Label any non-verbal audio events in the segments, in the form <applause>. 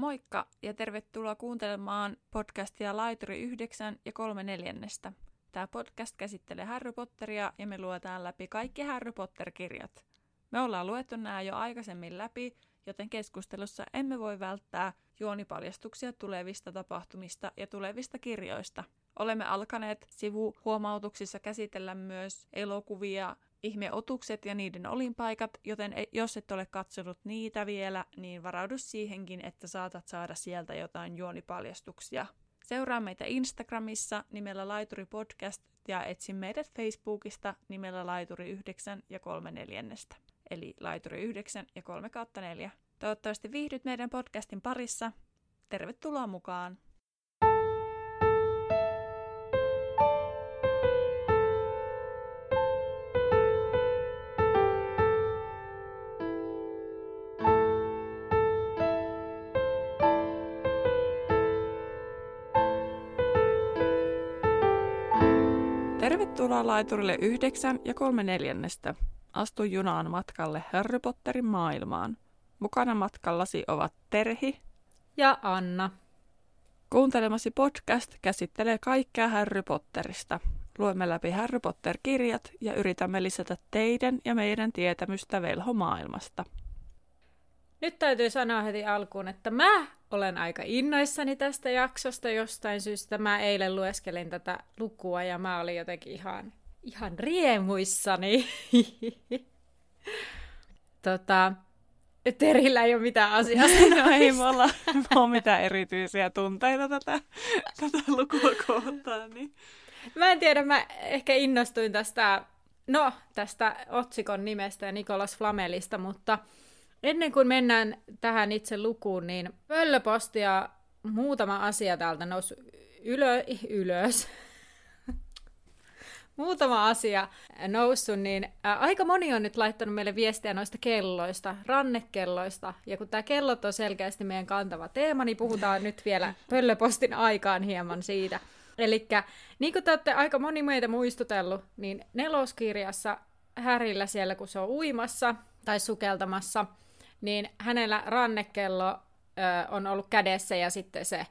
Moikka ja tervetuloa kuuntelemaan podcastia Laituri 9 ja 3 neljännestä. Tämä podcast käsittelee Harry Potteria ja me luetaan läpi kaikki Harry Potter-kirjat. Me ollaan luettu nämä jo aikaisemmin läpi, joten keskustelussa emme voi välttää juonipaljastuksia tulevista tapahtumista ja tulevista kirjoista. Olemme alkaneet sivuhuomautuksissa käsitellä myös elokuvia ihmeotukset ja niiden olinpaikat, joten e- jos et ole katsonut niitä vielä, niin varaudu siihenkin, että saatat saada sieltä jotain juonipaljastuksia. Seuraa meitä Instagramissa nimellä Laituri Podcast ja etsi meidät Facebookista nimellä Laituri 9 ja 3 neljännestä. Eli Laituri 9 ja 3 kautta 4. Toivottavasti viihdyt meidän podcastin parissa. Tervetuloa mukaan! Tervetuloa laiturille 9 ja 3 neljännestä. Astu junaan matkalle Harry Potterin maailmaan. Mukana matkallasi ovat Terhi ja Anna. Kuuntelemasi podcast käsittelee kaikkea Harry Potterista. Luemme läpi Harry Potter-kirjat ja yritämme lisätä teidän ja meidän tietämystä velhomaailmasta. Nyt täytyy sanoa heti alkuun, että mä olen aika innoissani tästä jaksosta jostain syystä. Mä eilen lueskelin tätä lukua ja mä olin jotenkin ihan, ihan riemuissani. <laughs> tota, Terillä ei ole mitään asiaa. <laughs> no ei mulla, ole mitään erityisiä tunteita tätä, tätä lukua kohtaan. Niin. Mä en tiedä, mä ehkä innostuin tästä, no, tästä otsikon nimestä ja Nikolas Flamelista, mutta Ennen kuin mennään tähän itse lukuun, niin pöllöpostia muutama asia täältä nousi ylö, ylös. <laughs> muutama asia noussut, niin ää, aika moni on nyt laittanut meille viestiä noista kelloista, rannekelloista. Ja kun tämä kellot on selkeästi meidän kantava teema, niin puhutaan nyt vielä pöllöpostin aikaan hieman siitä. Eli niin kuin te olette aika moni meitä muistutellut, niin neloskirjassa Härillä siellä, kun se on uimassa tai sukeltamassa – niin hänellä rannekello ö, on ollut kädessä ja sitten se,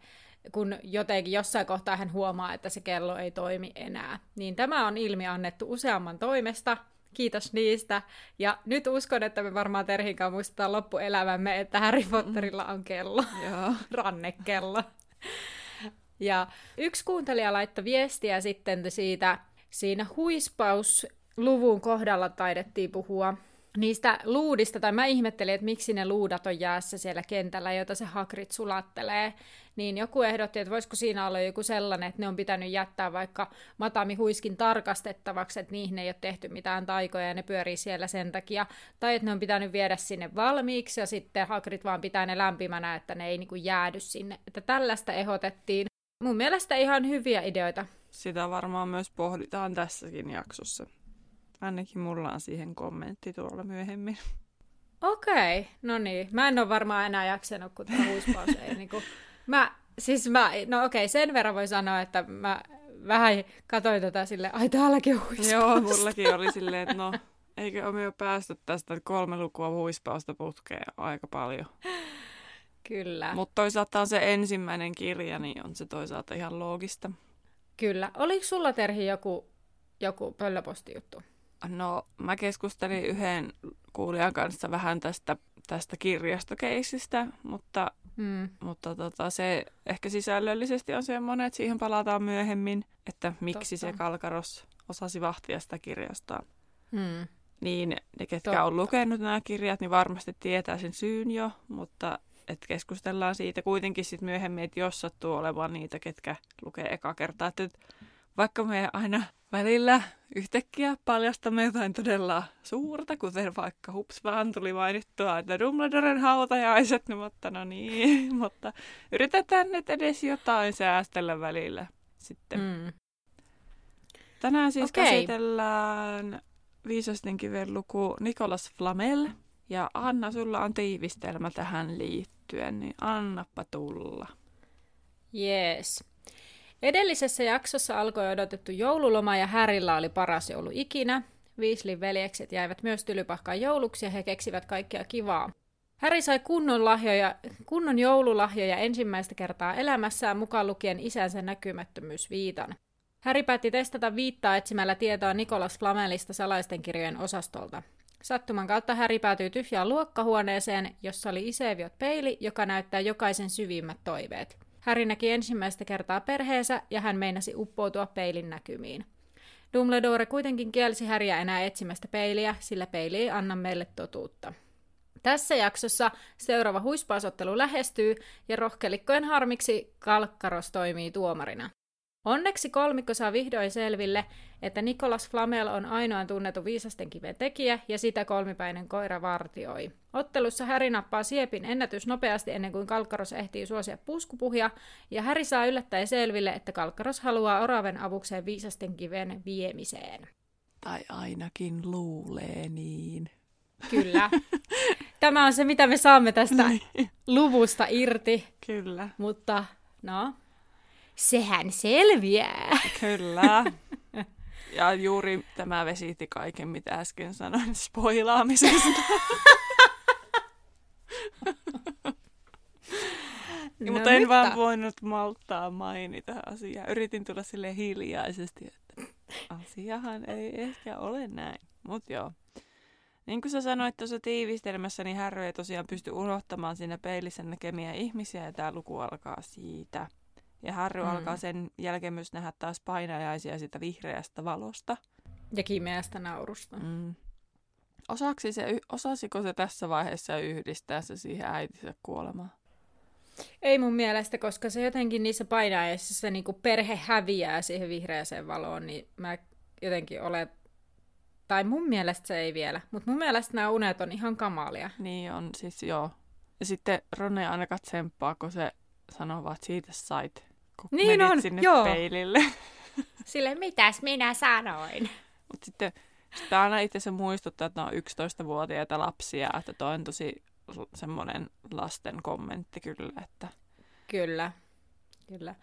kun jotenkin jossain kohtaa hän huomaa, että se kello ei toimi enää. Niin tämä on ilmi annettu useamman toimesta, kiitos niistä. Ja nyt uskon, että me varmaan Terhinkaan muistetaan loppuelämämme, että Harry Potterilla on kello, Joo. <laughs> rannekello. Ja yksi kuuntelija laittoi viestiä sitten siitä, siinä huispausluvun kohdalla taidettiin puhua niistä luudista, tai mä ihmettelin, että miksi ne luudat on jäässä siellä kentällä, jota se Hagrid sulattelee, niin joku ehdotti, että voisiko siinä olla joku sellainen, että ne on pitänyt jättää vaikka Matami Huiskin tarkastettavaksi, että niihin ei ole tehty mitään taikoja ja ne pyörii siellä sen takia, tai että ne on pitänyt viedä sinne valmiiksi ja sitten Hagrid vaan pitää ne lämpimänä, että ne ei niinku jäädy sinne. Että tällaista ehdotettiin. Mun mielestä ihan hyviä ideoita. Sitä varmaan myös pohditaan tässäkin jaksossa. Ainakin mulla on siihen kommentti tuolla myöhemmin. Okei, okay, no niin. Mä en ole varmaan enää jaksanut, kun tämä huispaus ei niin kuin... Mä, siis mä, no okei, okay, sen verran voi sanoa, että mä vähän katsoin tätä silleen, ai täälläkin on huispaus. Joo, mullakin oli silleen, että no, eikö ole jo päästy tästä kolme lukua huispausta putkeen aika paljon. Kyllä. Mutta toisaalta on se ensimmäinen kirja, niin on se toisaalta ihan loogista. Kyllä. Oliko sulla Terhi joku, joku pöllöpostijuttu? No, mä keskustelin yhden kuulijan kanssa vähän tästä, tästä kirjastokeisistä, mutta, hmm. mutta tota, se ehkä sisällöllisesti on semmoinen, että siihen palataan myöhemmin, että miksi Totta. se Kalkaros osasi vahtia sitä kirjastoa. Hmm. Niin ne, ketkä Totta. on lukenut nämä kirjat, niin varmasti tietää sen syyn jo, mutta että keskustellaan siitä kuitenkin sitten myöhemmin, että jos sattuu olemaan niitä, ketkä lukee eka kertaa. Että vaikka me aina välillä yhtäkkiä paljastamme jotain todella suurta, kuten vaikka hups vaan tuli mainittua, että Dumbledoren hautajaiset, no, mutta no niin, <laughs> mutta yritetään nyt edes jotain säästellä välillä sitten. Mm. Tänään siis okay. käsitellään viisasten kiven luku Nikolas Flamel. Ja Anna, sulla on tiivistelmä tähän liittyen, niin annappa tulla. Yes. Edellisessä jaksossa alkoi odotettu joululoma ja Härillä oli paras joulu ikinä. Weasleyn veljekset jäivät myös tylypahkaan jouluksi ja he keksivät kaikkea kivaa. Häri sai kunnon, lahjoja, kunnon joululahjoja ensimmäistä kertaa elämässään mukaan lukien isänsä näkymättömyysviitan. Häri päätti testata viittaa etsimällä tietoa Nikolas Flamelista salaisten kirjojen osastolta. Sattuman kautta Häri päätyy tyhjään luokkahuoneeseen, jossa oli Iseviot peili, joka näyttää jokaisen syvimmät toiveet. Häri näki ensimmäistä kertaa perheensä ja hän meinasi uppoutua peilin näkymiin. Dumbledore kuitenkin kielsi Häriä enää etsimästä peiliä, sillä peili ei anna meille totuutta. Tässä jaksossa seuraava huispausottelu lähestyy ja rohkelikkojen harmiksi Kalkkaros toimii tuomarina. Onneksi kolmikko saa vihdoin selville, että Nikolas Flamel on ainoa tunnettu viisasten kiven tekijä ja sitä kolmipäinen koira vartioi. Ottelussa Häri nappaa Siepin ennätys nopeasti ennen kuin Kalkkaros ehtii suosia puskupuhia, ja Häri saa yllättäen selville, että Kalkkaros haluaa Oraven avukseen viisasten kiven viemiseen. Tai ainakin luulee niin. Kyllä. Tämä on se, mitä me saamme tästä Niin. luvusta irti, Kyllä. mutta no, sehän selviää. Kyllä. <laughs> Ja juuri tämä vesitti kaiken, mitä äsken sanoin spoilaamisesta. <laughs> No, mutta en vaan voinut malttaa mainita asiaa. Yritin tulla sille hiljaisesti, että asiahan ei ehkä ole näin. Mutta joo. Niin kuin sä sanoit tuossa tiivistelmässä, niin Harry ei tosiaan pysty unohtamaan siinä peilissä näkemiä ihmisiä, ja tämä luku alkaa siitä. Ja Harry mm. alkaa sen jälkeen myös nähdä taas painajaisia sitä vihreästä valosta. Ja kimeästä naurusta. Mm. Osaksi se, osasiko se tässä vaiheessa yhdistää se siihen äitinsä kuolemaan? Ei mun mielestä, koska se jotenkin niissä painajaisissa se niinku perhe häviää siihen vihreäseen valoon, niin mä jotenkin olen... Tai mun mielestä se ei vielä, mutta mun mielestä nämä unet on ihan kamalia. Niin on, siis joo. Ja sitten Ronne ainakaan tsemppaa, kun se sanovat siitä sait, kun Niin menit on, sinne joo. peilille. <laughs> Sille, mitäs minä sanoin? Mutta sitten sitä aina itse se muistuttaa, että on 11-vuotiaita lapsia, että toi on tosi semmoinen lasten kommentti kyllä, että Kyllä, kyllä.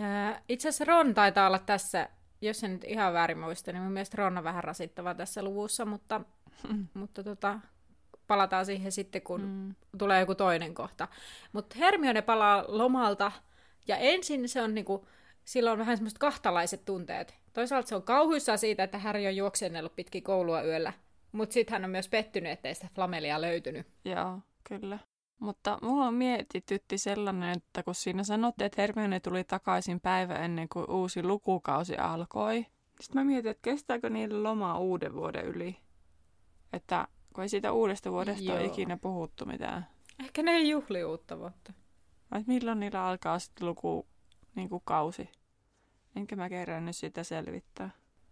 Äh, itse asiassa Ron taitaa olla tässä, jos en nyt ihan väärin muista, niin mun mielestä Ron on vähän rasittava tässä luvussa, mutta, Mm. mutta tota, palataan siihen sitten, kun mm, tulee joku toinen kohta. Mutta Hermione palaa lomalta, ja ensin se on niinku, sillä on vähän semmoiset kahtalaiset tunteet. Toisaalta se on kauhuissaan siitä, että Harry on juoksennellut pitkin koulua yöllä, mutta sitten hän on myös pettynyt, ettei sitä flamelia löytynyt. joo, kyllä. Mutta mulla on mietitytti sellainen, että kun siinä sanottiin, että Hermione tuli takaisin päivä ennen kuin uusi lukukausi alkoi, sitten mä mietin, että kestääkö niillä loma uuden vuoden yli. Että kun ei siitä uudesta vuodesta ole Joo. ikinä puhuttu mitään. Ehkä ne ei juhli uutta vuotta. Vai milloin niillä alkaa sitten luku, niin kuin kausi? Enkä mä kerännyt sitä selvittää.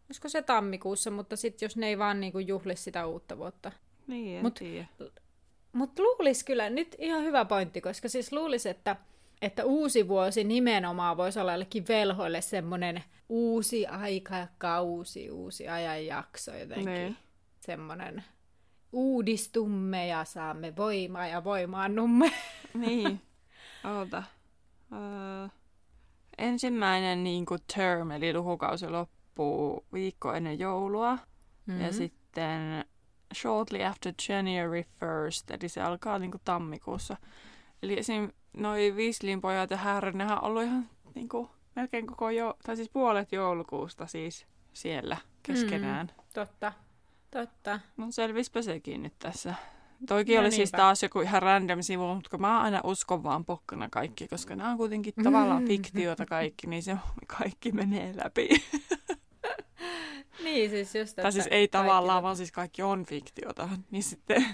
Olisiko se tammikuussa, mutta sitten jos ne ei vaan niinku juhli sitä uutta vuotta. Niin, en Mut- tiedä. Mutta luulis kyllä, nyt ihan hyvä pointti, koska siis luulis, että, että uusi vuosi nimenomaan voisi olla jollekin velhoille semmoinen uusi aikakausi, uusi ajanjakso jotenkin. Niin. Semmoinen uudistumme ja saamme voimaa ja voimaannumme. Niin. <laughs> Oota. Öö, ensimmäinen niin kuin term, eli lukukausi loppuu viikko ennen joulua. Mm-hmm. Ja sitten shortly after January 1st, eli se alkaa niin kuin tammikuussa. Eli esim. noi Weasleyn pojat ja Harry, nehän on ollut ihan niin kuin, melkein koko jo, tai siis puolet joulukuusta siis siellä keskenään. Mm. Totta, totta. No selvispä sekin nyt tässä. Toikin No oli siis niinpä. taas joku ihan random sivu, mutta kun mä aina uskon vaan pokkana kaikki, koska nämä on kuitenkin tavallaan fiktiota kaikki, niin se <laughs> kaikki menee läpi. Niin siis just, tai siis ei kaikki tavallaan, tota- vaan siis kaikki on fiktiota. Niin sitten,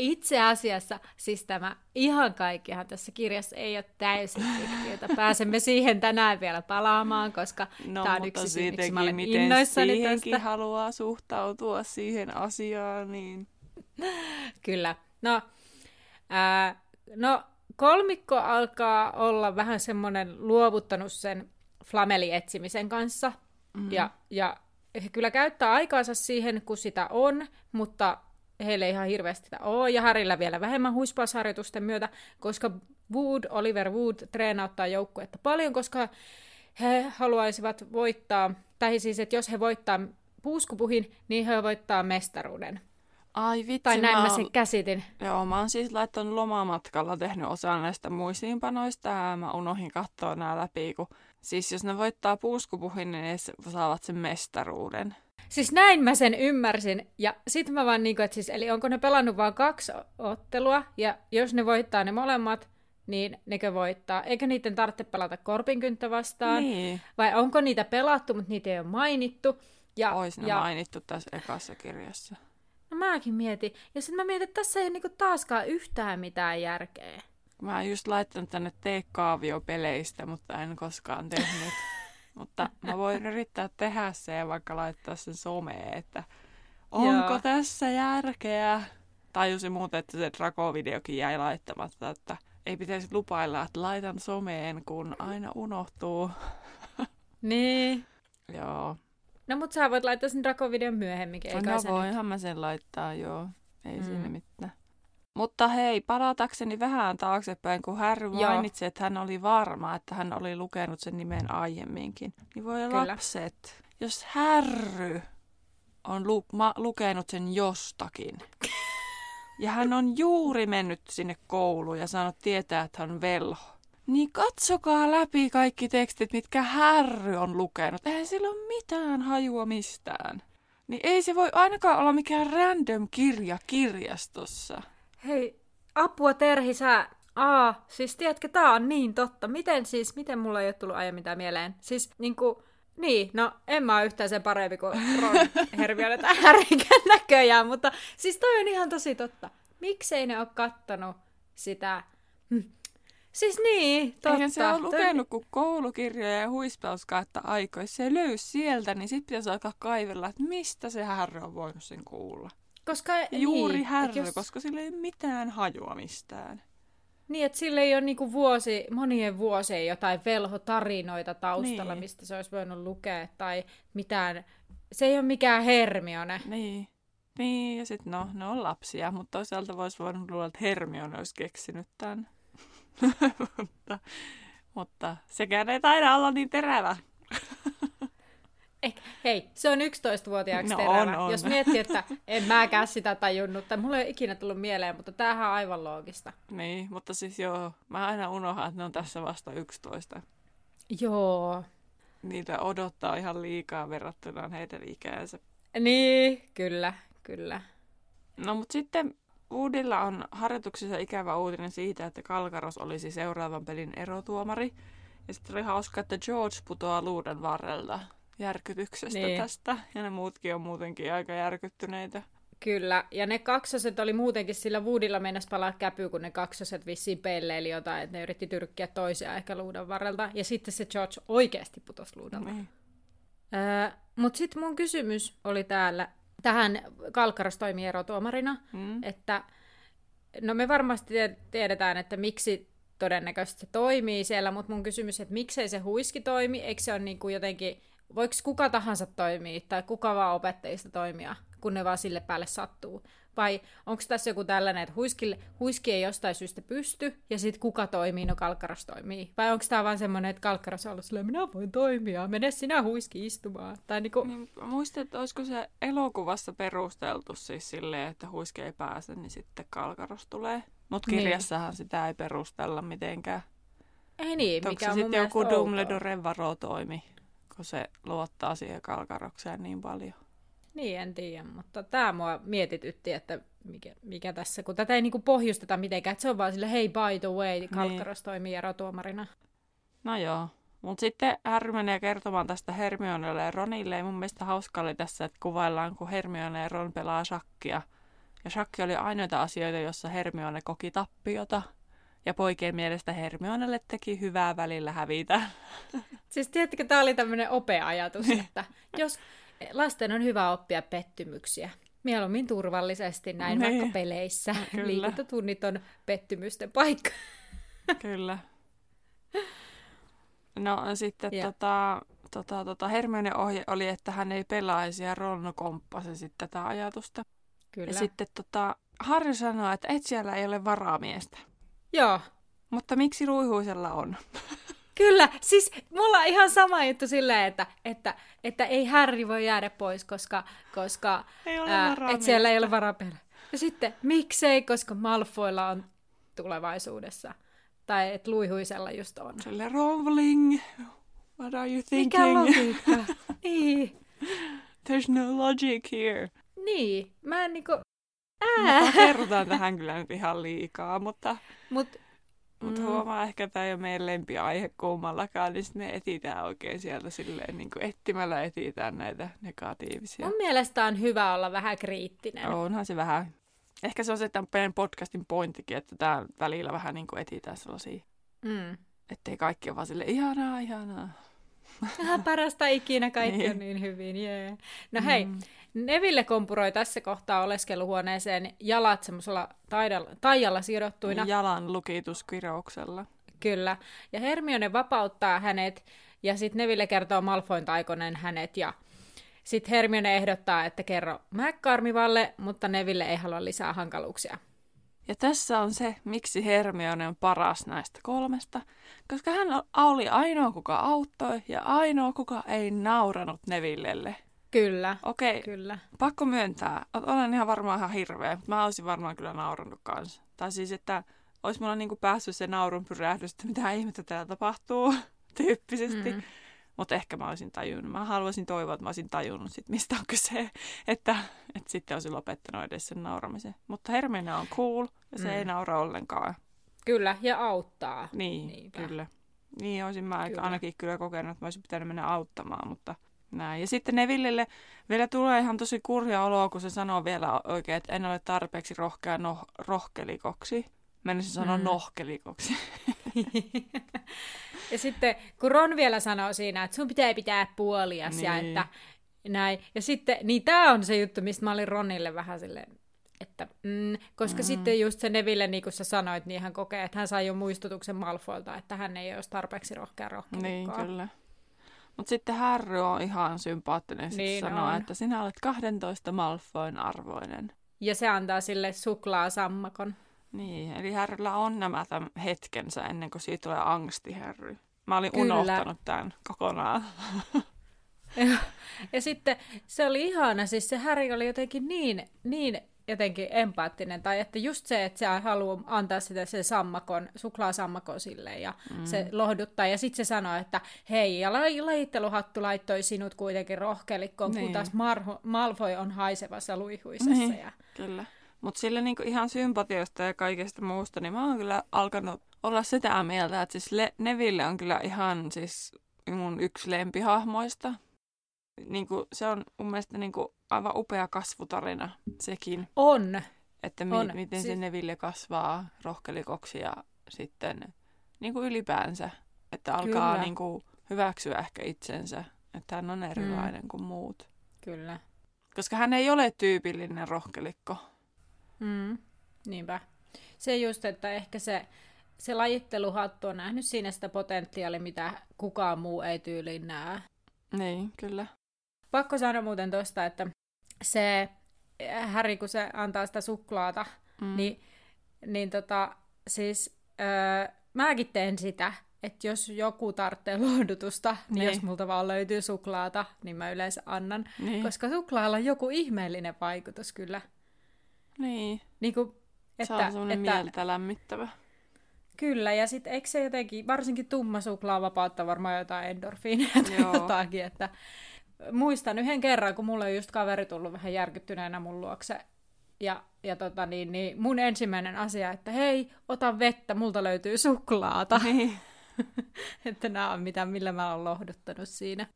Itse asiassa, siis tämä ihan kaikkihan tässä kirjassa ei ole täysin fiktiota. Pääsemme siihen tänään vielä palaamaan, koska no tämä on yksi syy, miksi mä olen miten innoissani siihenkin tästä. haluaa suhtautua siihen asiaan, niin Kyllä. No, ää, no, kolmikko alkaa olla vähän semmoinen luovuttanut sen flameli etsimisen kanssa. Mm. Ja, ja he kyllä käyttää aikaansa siihen, kun sitä on, mutta heille ei ihan hirveästi sitä ole. Ja Harilla vielä vähemmän huispausharjoitusten myötä, koska Wood, Oliver Wood treenauttaa joukkuetta paljon, koska he haluaisivat voittaa, tai siis, että jos he voittaa puuskupuhin, niin he voittaa mestaruuden. Ai vitsi, Tai näin mä, mä sen käsitin. Joo, mä oon siis laittanut lomamatkalla tehnyt osan näistä muistiinpanoista ja mä unohin katsoa nämä läpi, kun siis jos ne voittaa puuskupuhin, niin ne saavat sen mestaruuden. Siis näin mä sen ymmärsin. Ja sit mä vaan niinku, että siis, eli onko ne pelannut vaan kaksi ottelua, ja jos ne voittaa ne molemmat, niin nekö voittaa. Eikö niiden tarvitse pelata korpinkynttä vastaan? Niin. Vai onko niitä pelattu, mutta niitä ei ole mainittu? Ja, Ois ne ja, mainittu tässä ekassa kirjassa. No mäkin mietin. Ja sitten mä mietin, että tässä ei ole niinku taaskaan yhtään mitään järkeä. Mä oon just laittanut tänne tee kaavio peleistä, mutta en koskaan tehnyt. <laughs> mutta mä voin yrittää tehdä se ja vaikka laittaa sen someen, että onko Joo. tässä järkeä. Tajusin muuten, että se Draco-videokin jäi laittamatta, että ei pitäisi lupailla, että laitan someen, kun aina unohtuu. Niin. <laughs> Joo. No mut sä voit laittaa sen Draco-videon myöhemminkin, eikä no se nyt- voinhan mä sen laittaa, joo. Ei mm. siinä mitään. Mutta hei, palatakseni vähän taaksepäin, kun Harry Joo. mainitsi, että hän oli varma, että hän oli lukenut sen nimen aiemminkin. Niin voi Kyllä. lapset, jos Harry on lu- ma- lukenut sen jostakin, ja hän on juuri mennyt sinne kouluun ja saanut tietää, että hän on velho, niin katsokaa läpi kaikki tekstit, mitkä Harry on lukenut. Eihän sillä ole mitään hajua mistään. Niin ei se voi ainakaan olla mikään random kirja kirjastossa. Hei, apua Terhi, sä... Aa, siis tiedätkö, tää on niin totta. Miten siis, miten mulla ei ole tullut aiemmin mitään mieleen? Siis niinku, niin, no en mä ole yhtään sen parempi kuin Ron, <laughs> Hermione tai Harrykään näköjään, mutta siis toi on ihan tosi totta. Miksei ne ole kattonut sitä... Hm. Siis niin, totta. Eihän se ole lukenut kuin koulukirjoja ja huispauskautta aikoissa. Se löysi sieltä, niin sitten pitäisi alkaa kaivella, että mistä se Harry on voinut sen kuulla. Koska, Juuri niin, Harry, et jos- koska sillä ei ole mitään hajua mistään. Niin, että sillä ei ole niinku vuosi, monien vuosien jotain velhotarinoita taustalla, Niin. mistä se olisi voinut lukea, tai mitään. Se ei ole mikään Hermione. Niin. Niin, ja sitten no, ne on lapsia, mutta toisaalta voisi voinut luulla, että Hermione olisi keksinyt tämän. <laughs> mutta, mutta sekään ei taida olla niin terävä. <laughs> Eh, hei, se on 11-vuotiaaksi No terävä. on, on. Jos miettii, että en mäkään sitä tajunnut, tai mulle ei ole ikinä tullut mieleen, mutta tämähän on aivan loogista. Niin, mutta siis joo, mä aina unohan, että ne on tässä vasta 11. Joo. Niitä odottaa ihan liikaa verrattuna heidän ikäänsä. Niin, kyllä, kyllä. No mutta sitten Woodilla on harjoituksessa ikävä uutinen siitä, että Kalkaros olisi seuraavan pelin erotuomari. Ja sitten oli hauska, että George putoaa luuden varrelta järkytyksestä Niin. tästä. Ja ne muutkin on muutenkin aika järkyttyneitä. Kyllä, ja ne kaksoset oli muutenkin sillä Woodilla mennessä palaa käpy, kun ne kaksoset vissiin pelleili jotain, että ne yritti tyrkkiä toisiaan ehkä luudan varrelta, ja sitten se George oikeasti putosi luudalta. Niin. Öö, Mutta sitten mun kysymys oli täällä, tähän Kalkkaras toimii erotuomarina, Mm. että no me varmasti tie- tiedetään, että miksi todennäköisesti se toimii siellä, mutta mun kysymys, että miksei se huiski toimi, eikö se ole niin kuin jotenkin, voiko kuka tahansa toimia tai kuka vaan opettajista toimia, kun ne vaan sille päälle sattuu? Vai onko tässä joku tällainen, että huiskille, huiski ei jostain syystä pysty, ja sitten kuka toimii, no Kalkkaras toimii? Vai onko tämä vaan semmoinen, että Kalkkaras on ollut silleen, minä voin toimia, mene sinä huiski istumaan? Tai niinku, Niin, muistan, että olisiko se elokuvassa perusteltu siis silleen, että huiske ei pääse, niin sitten Kalkaros tulee. Mutta Niin. kirjassahan sitä ei perustella mitenkään. ei niin, Onko mikä on mun sitten joku. Dumbledoren varotoimi, kun se luottaa siihen Kalkarokseen niin paljon? Niin, en tiedä, mutta tämä mua mietitytti, että mikä, mikä tässä, kun tätä ei niinku pohjusteta mitenkään, että se on vaan sille, hei by the way, Kalkkaros toimii erotuomarina. No joo. Mutta sitten Harry menee kertomaan tästä Hermionelle ja Ronille. Ja mun mielestä hauska oli tässä, että kuvaillaan, kun Hermione ja Ron pelaa shakkia. Ja shakki oli ainoita asioita, jossa Hermione koki tappiota. Ja poikien mielestä Hermionelle teki hyvää välillä hävitä. <laughs> Siis tiedättekö, tämä oli tämmöinen opea-ajatus, <laughs> että jos lasten on hyvä oppia pettymyksiä, mieluummin turvallisesti näin Niin. vaikka peleissä. <laughs> Kyllä. Liikuntatunnit on pettymysten paikka. Kyllä. No sitten Ja- tota, tota, tota, Hermione ohje oli, että hän ei pelaisi ja Ron komppasi sitten tätä ajatusta. Kyllä. Ja sitten tota, Harry sanoi, että et siellä ei ole varamiestä. Joo, Mutta miksi ruihuisella on? <laughs> Kyllä, siis mulla on ihan sama juttu silleen, että, että, että ei Harry voi jäädä pois, koska, koska ei ole ää, et siellä ei ole varaa Ja sitten miksei, koska Malfoilla on tulevaisuudessa. Tai että luihuisella just on. Sille Rowling, what are you thinking? Mikä logiikka? <laughs> niin. There's no logic here. Niin, mä en niinku... Ää. Kerrotaan tähän kyllä nyt ihan liikaa, mutta... Mut mutta mm. huomaa ehkä, että tämä ei ole meidän lempiaihe kummallakaan, niin me etsitään oikein sieltä silleen, niin kuin etsimällä etsitään näitä negatiivisia. Mun mielestä on hyvä olla vähän kriittinen. Onhan se vähän. Ehkä se on se tämän podcastin pointtikin, että tämä välillä vähän niin kuin etsitään sellaisia, mm. ettei kaikki ole vaan sille ihanaa, ihanaa. Ihan parasta ikinä, kaikki niin. on niin hyvin, yeah. No hei, mm. Neville kompuroi tässä kohtaa oleskeluhuoneeseen jalat semmoisella taijalla sidottuina. Jalan lukituskirouksella. Kyllä. Ja Hermione vapauttaa hänet, ja sitten Neville kertoo Malfoin taikonen hänet, ja sitten Hermione ehdottaa, että kerro McCarmivalle, mutta Neville ei halua lisää hankaluuksia. Ja tässä on se, miksi Hermione on paras näistä kolmesta, koska hän oli ainoa, kuka auttoi ja ainoa, kuka ei nauranut Nevillelle. Kyllä. Okei, okay. kyllä. pakko myöntää. Olen ihan varmaan ihan hirveä, mutta mä olisin varmaan kyllä naurannut kanssa. Tai siis, että olisi mulla niinku päässyt se naurun pyrähdys, että mitä ihmettä täällä tapahtuu <laughs> tyyppisesti. Mm. Mutta ehkä mä olisin tajunnut. Mä haluaisin toivoa, että mä olisin tajunnut, sit, mistä on kyse. <laughs> Että, että sitten olisin lopettanut edes sen nauramisen. Mutta Hermione on cool ja se mm. ei naura ollenkaan. Kyllä, ja auttaa. Niin, Niinpä. kyllä. Niin olisin mä kyllä. ainakin kyllä kokenut, että mä olisin pitänyt mennä auttamaan, mutta näin. Ja sitten Nevillelle vielä tulee ihan tosi kurja oloa, kun se sanoo vielä oikein, että en ole tarpeeksi rohkea no- rohkelikoksi. Menisin sanoa mm. nohkelikoksi. <laughs> ja sitten kun Ron vielä sanoo siinä, että sun pitää pitää puolias niin. ja että näin. Ja sitten, niin tämä on se juttu, mistä mä olin Ronille vähän silleen, että, mm, koska mm. sitten just se Neville, niin kuin sä sanoit, niin hän kokee, että hän sai jo muistutuksen Malfoilta, että hän ei olisi tarpeeksi rohkea rohkelikkoa. Niin, kyllä. Mutta sitten Harry on ihan sympaattinen. Niin sanoo, että sinä olet 12 Malfoin arvoinen. Ja se antaa sille suklaasammakon. Niin, eli Harryllä on nämä tämän hetkensä ennen kuin siitä tulee angsti Harry. Mä olin Kyllä. unohtanut tämän kokonaan. ja, <laughs> ja sitten se oli ihana, siis se Harry oli jotenkin niin, niin jotenkin empaattinen, tai että just se, että se haluaa antaa sitä se sammakon, suklaasammakon sille ja mm. se lohduttaa, ja sitten se sanoo, että hei, ja lajitteluhattu laittoi sinut kuitenkin rohkelikkoon, niin. kun taas Marho, Malfoy on haisevassa luihuisessa. Niin, ja... kyllä. Mutta sille niinku ihan sympatiosta ja kaikesta muusta, niin mä oon kyllä alkanut olla sitä mieltä, että siis Le- Neville on kyllä ihan siis mun yksi lempihahmoista niin kuin, se on mun mielestä niin kuin, aivan upea kasvutarina sekin. On. Että mi- on. miten si- se Neville kasvaa rohkelikoksi ja sitten niin kuin ylipäänsä. Että alkaa niin kuin, hyväksyä ehkä itsensä. Että hän on erilainen mm. kuin muut. Kyllä. Koska hän ei ole tyypillinen rohkelikko. Mm. Niinpä. Se just, että ehkä se, se lajitteluhattu on nähnyt siinä sitä potentiaalia, mitä kukaan muu ei tyyliin näe. Niin, kyllä. Pakko sanoa muuten tosta, että se Häri, kun se antaa sitä suklaata, mm. niin, niin tota, siis öö, mäkin teen sitä, että jos joku tarvitsee lohdutusta, niin, niin jos multa vaan löytyy suklaata, niin mä yleensä annan. Niin. Koska suklaalla on joku ihmeellinen vaikutus kyllä. Niin. niin kuin, että, se on semmoinen että, mieltä lämmittävä. Kyllä, ja sitten eikö se jotenkin, varsinkin tumma suklaa vapauttaa varmaan jotain endorfiineja tai jotakin, että muistan yhden kerran, kun mulle on just kaveri tullut vähän järkyttyneenä mun luokse. Ja, ja tota niin, niin mun ensimmäinen asia, että hei, ota vettä, multa löytyy suklaata. Niin. <laughs> että nämä on mitä, millä mä oon lohduttanut siinä.